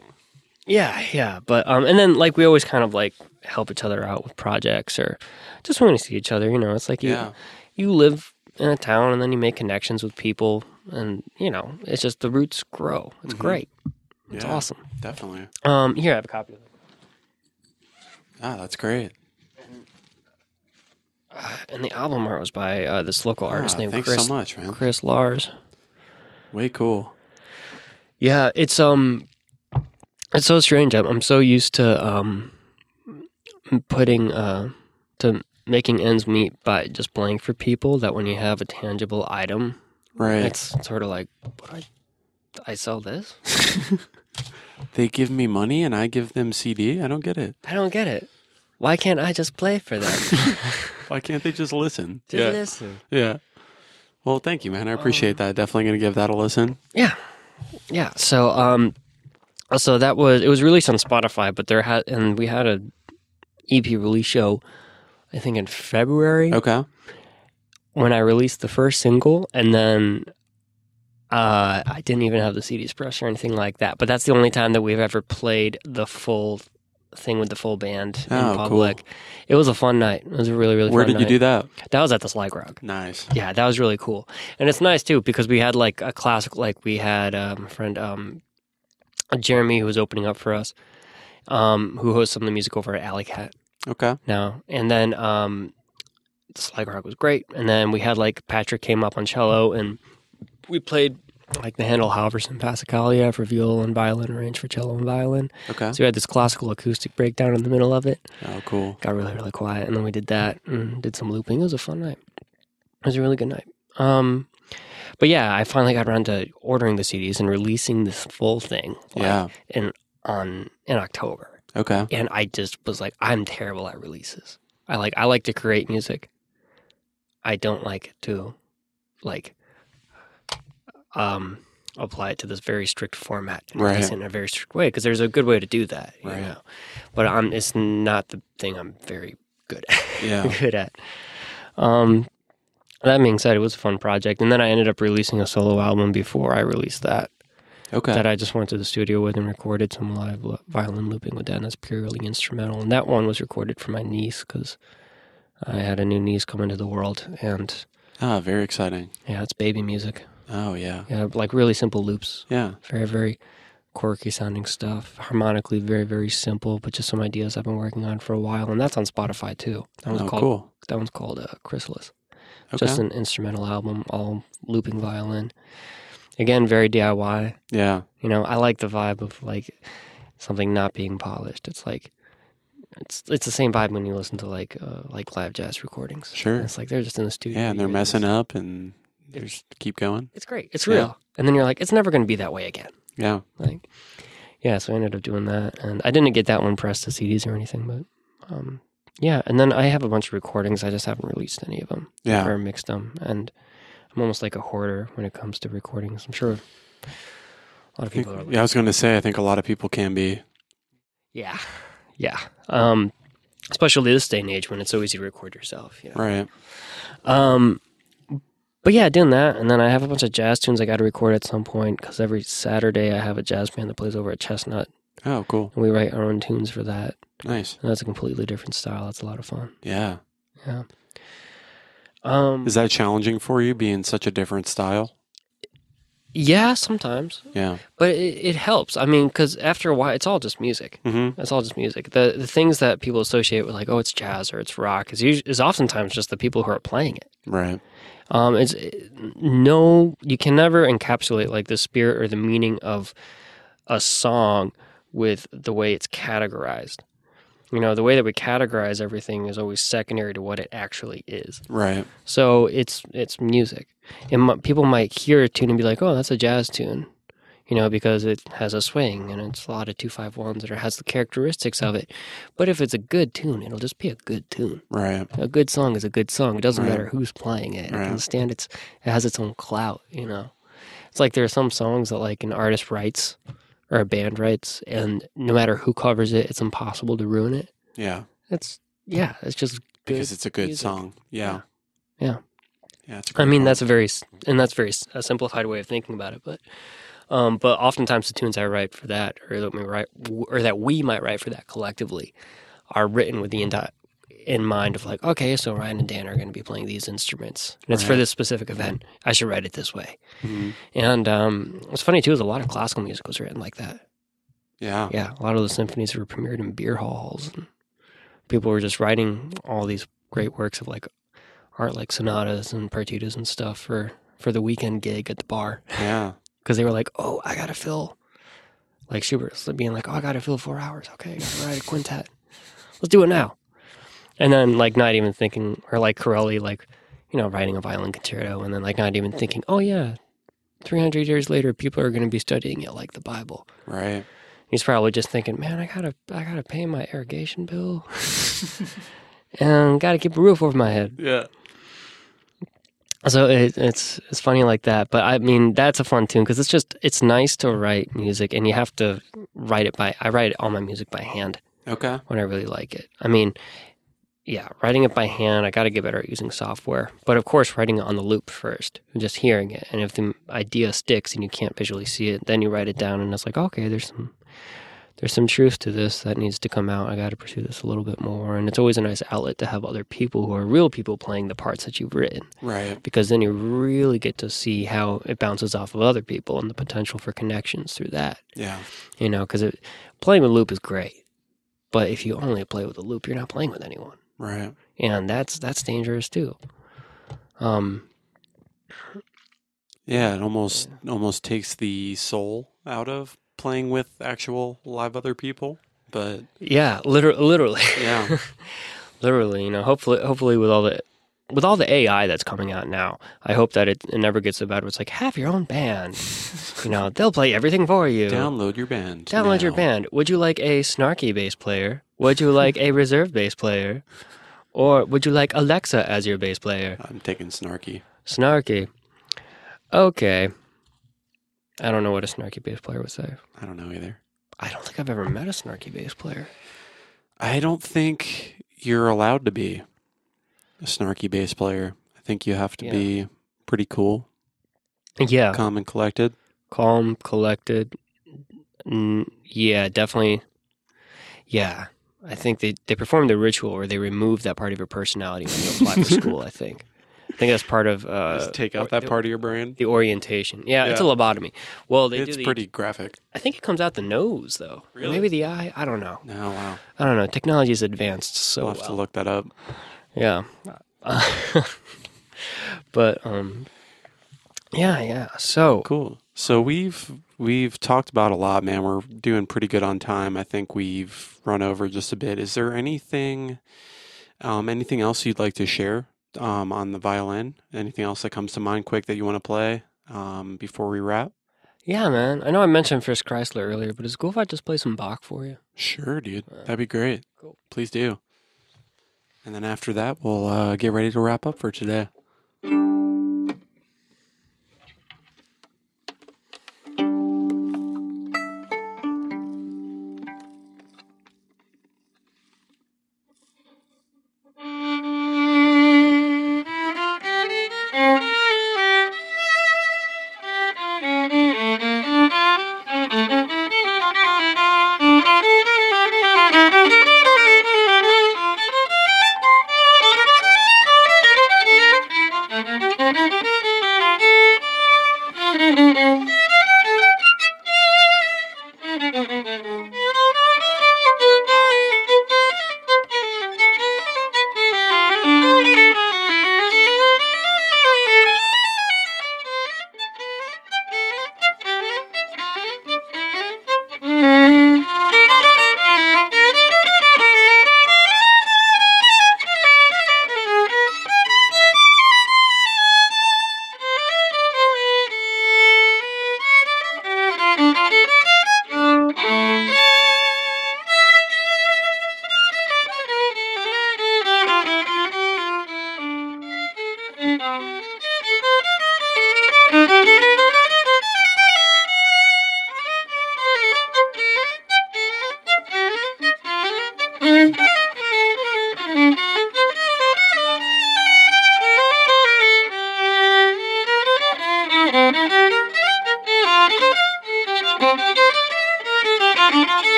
Yeah, yeah, but um, and then like we always kind of like help each other out with projects or just when we see each other. You know, it's like you Yeah. you live in a town and then you make connections with people, and you know, it's just the roots grow. It's Mhm. great. It's Yeah, awesome. Definitely. Um, here I have a copy of it. Ah, that's great. Uh, and the album art was by uh, this local artist Ah, named thanks Chris so much, man. Chris Lars. Way cool. Yeah, it's um, it's so strange. I'm, I'm so used to um, putting uh, to making ends meet by just playing for people that when you have a tangible item, Right. it's sort of like, what I, I sell this? they give me money and I give them CD. I don't get it. I don't get it. Why can't I just play for them? Why can't they just listen? just yeah. listen. Yeah. Well, thank you, man. I Um, appreciate that. Definitely going to give that a listen. Yeah, yeah. So um, so that was it was released on Spotify, but there had and we had a EP release show, I think in February. Okay. When I released the first single, and then uh, I didn't even have the CDs pressed or anything like that. But that's the only time that we've ever played the full thing with the full band Oh, in cool. public. It was a fun night. It was a really really. Where did you do that? That was at the Sly Grog. Nice. Yeah, that was really cool, and it's nice too because we had like a classic. Like we had um, a friend um, Jeremy who was opening up for us. um, who hosts some of the music over at Alley Cat Okay. now. And then um, Sly Grog was great. And then we had like Patrick came up on cello and we played like the Handel Halvorsen Passacaglia for viola and violin, arranged for cello and violin. Okay. So we had this classical acoustic breakdown in the middle of it. Oh, cool. Got really, really quiet. And then we did that and did some looping. It was a fun night. It was a really good night. Um, but yeah, I finally got around to ordering the CDs and releasing this full thing. like, Yeah. In on in October, Okay. and I just was like, I'm terrible at releases. I like I like to create music. I don't like to like um apply it to this very strict format Right. in a very strict way because there's a good way to do that, you Right. know. But I'm it's not the thing I'm very good at. Yeah. good at. Um that being said, it was a fun project, and then I ended up releasing a solo album before I released that Okay. that I just went to the studio with and recorded some live violin looping with that. And that's purely instrumental. And that one was recorded for my niece because I had a new niece come into the world. And Ah, very exciting. yeah, it's baby music. Oh, yeah. Yeah, like really simple loops. Yeah. Very, very quirky sounding stuff. Harmonically, very, very simple, but just some ideas I've been working on for a while. And that's on Spotify too. That one's Oh, called cool. that one's called uh, Chrysalis. Okay. Just an instrumental album, all looping violin. Again, very DIY. yeah. You know, I like the vibe of like something not being polished. It's like it's it's the same vibe when you listen to like uh, like live jazz recordings. Sure. It's like they're just in the studio. Yeah, and they're messing this. up and they just keep going. It's great. It's Yeah. real. And then you're like, it's never going to be that way again. Yeah. Like, yeah. So I ended up doing that, and I didn't get that one pressed to CDs or anything, but um, yeah. And then I have a bunch of recordings. I just haven't released any of them Yeah. or mixed them, and I'm almost like a hoarder when it comes to recordings. I'm sure a lot of I think- people are. Like, yeah, I was going to say, I think a lot of people can be. Yeah, yeah. Um, especially this day and age when it's so easy to record yourself. You know? Right. Um, but yeah, doing that, and then I have a bunch of jazz tunes I got to record at some point because every Saturday I have a jazz band that plays over at Chestnut, Oh, cool. and we write our own tunes for that. Nice. And that's a completely different style. That's a lot of fun. Yeah. Yeah. Um, Is that challenging for you being such a different style? Yeah, sometimes, Yeah. but it, it helps. I mean, because after a while, it's all just music. Mm-hmm. It's all just music. The the things that people associate with like, oh, it's jazz or it's rock is usually, is oftentimes just the people who are playing it. Right. Um, it's no, you can never encapsulate like the spirit or the meaning of a song with the way it's categorized. You know, the way that we categorize everything is always secondary to what it actually is. Right. So it's it's music, and m- people might hear a tune and be like, "Oh, that's a jazz tune," you know, because it has a swing and it's a lot of two five ones and has the characteristics of it. But if it's a good tune, it'll just be a good tune. Right. A good song is a good song. It doesn't Right. matter who's playing it. It Right. can stand its. It has its own clout. You know, it's like there are some songs that like an artist writes or a band writes, and no matter who covers it, it's impossible to ruin it. Yeah. It's yeah, it's just good. Because it's a good music. song. Yeah. Yeah. Yeah. I mean, that's a very and that's very a simplified way of thinking about it, but um, but oftentimes the tunes I write for that, or that we write, or that we might write for that collectively, are written with the entire in mind of like, okay, so Ryan and Dan are going to be playing these instruments, and it's for this specific event. I should write it this way. Mhm. And um, what's funny too is a lot of classical music was written like that. Yeah. Yeah, a lot of the symphonies were premiered in beer halls, and people were just writing all these great works of like art, like sonatas and partitas and stuff for for the weekend gig at the bar Yeah. because they were like, "Oh, I gotta fill," like Schubert's being like, "Oh, I gotta fill four hours. Okay, I gotta write a quintet. Let's do it now." And then like not even thinking, or like Corelli, like you know, writing a violin concerto, and then like not even thinking, "Oh yeah." 300 years later people are going to be studying it like the bible Right. He's probably just thinking, "Man, I gotta, I gotta pay my irrigation bill, and gotta keep a roof over my head." Yeah. So it, it's it's funny like that. But I mean, that's a fun tune because it's just it's nice to write music, and you have to write it by. I write all my music by hand Okay. when I really like it. I mean, yeah, writing it by hand. I got to get better at using software. But of course, writing it on the loop first, and just hearing it. And if the idea sticks and you can't visually see it, then you write it down, and it's like, okay, there's some there's some truth to this that needs to come out. I got to pursue this a little bit more. And it's always a nice outlet to have other people who are real people playing the parts that you've written, Right. because then you really get to see how it bounces off of other people and the potential for connections through that. Yeah. You know, because playing with loop is great. But if you only play with a loop, you're not playing with anyone, Right. and that's that's dangerous too. Um, Yeah, it almost almost takes the soul out of playing with actual live other people. But yeah, literally, literally, yeah, literally. You know, hopefully, hopefully, with all the with all the AI that's coming out now, I hope that it, it never gets so bad where it's like have your own band. you know, they'll play everything for you. download your band. Download your band. Would you like a snarky bass player? Would you like a reserve bass player? Or would you like Alexa as your bass player? I'm taking snarky. Snarky. Okay. I don't know what a snarky bass player would say. I don't know either. I don't think I've ever met a snarky bass player. I don't think you're allowed to be a snarky bass player. I think you have to Yeah. be pretty cool, Yeah. calm and collected. Calm, collected. Mm, yeah, definitely. Yeah. I think they, they perform the ritual where they remove that part of your personality when you apply for school, I think. I think that's part of uh, Just take out that the- part of your brain. The orientation. Yeah, it's a lobotomy. Well, they do It's the, pretty graphic. I think it comes out the nose though. Really? Maybe the eye. I don't know. No, wow. I don't know. Technology is advanced so We'll have to look that up. Yeah. but um yeah, yeah. So Cool. So we've we've talked about a lot, man. We're doing pretty good on time. I think we've run over just a bit. Is there anything um, anything else you'd like to share um, on the violin? Anything else that comes to mind quick that you want to play um, before we wrap? yeah, man. I know I mentioned Fritz Kreisler earlier, but is it cool if I just play some Bach for you? Sure, dude. Uh, That'd be great. cool. Please do. And then after that, we'll uh, get ready to wrap up for today.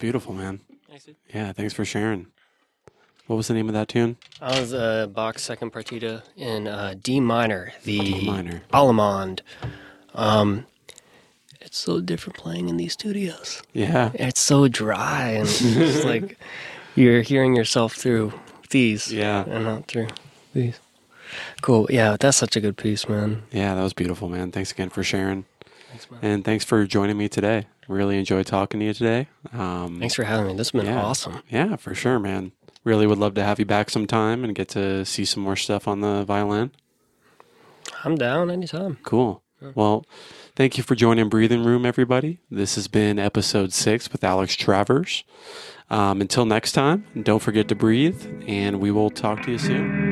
That was beautiful, man. Yeah, thanks for sharing. What was the name of that tune? That was uh, Bach's second partita in uh, D minor, the D minor. Allemande. Um, it's so different playing in these studios. Yeah. It's so dry and it's like you're hearing yourself through these Yeah. and not through these. Cool. Yeah, that's such a good piece, man. Yeah, that was beautiful, man. Thanks again for sharing. Thanks. And thanks for joining me today. Really enjoyed talking to you today. Um, Thanks for having me. This has been Yeah. awesome. Yeah, for sure, man. Really would love to have you back sometime and get to see some more stuff on the violin. I'm down anytime. Cool. Well, thank you for joining Breathing Room, everybody. This has been episode six with Alex Travers. Um, until next time, don't forget to breathe, and we will talk to you soon.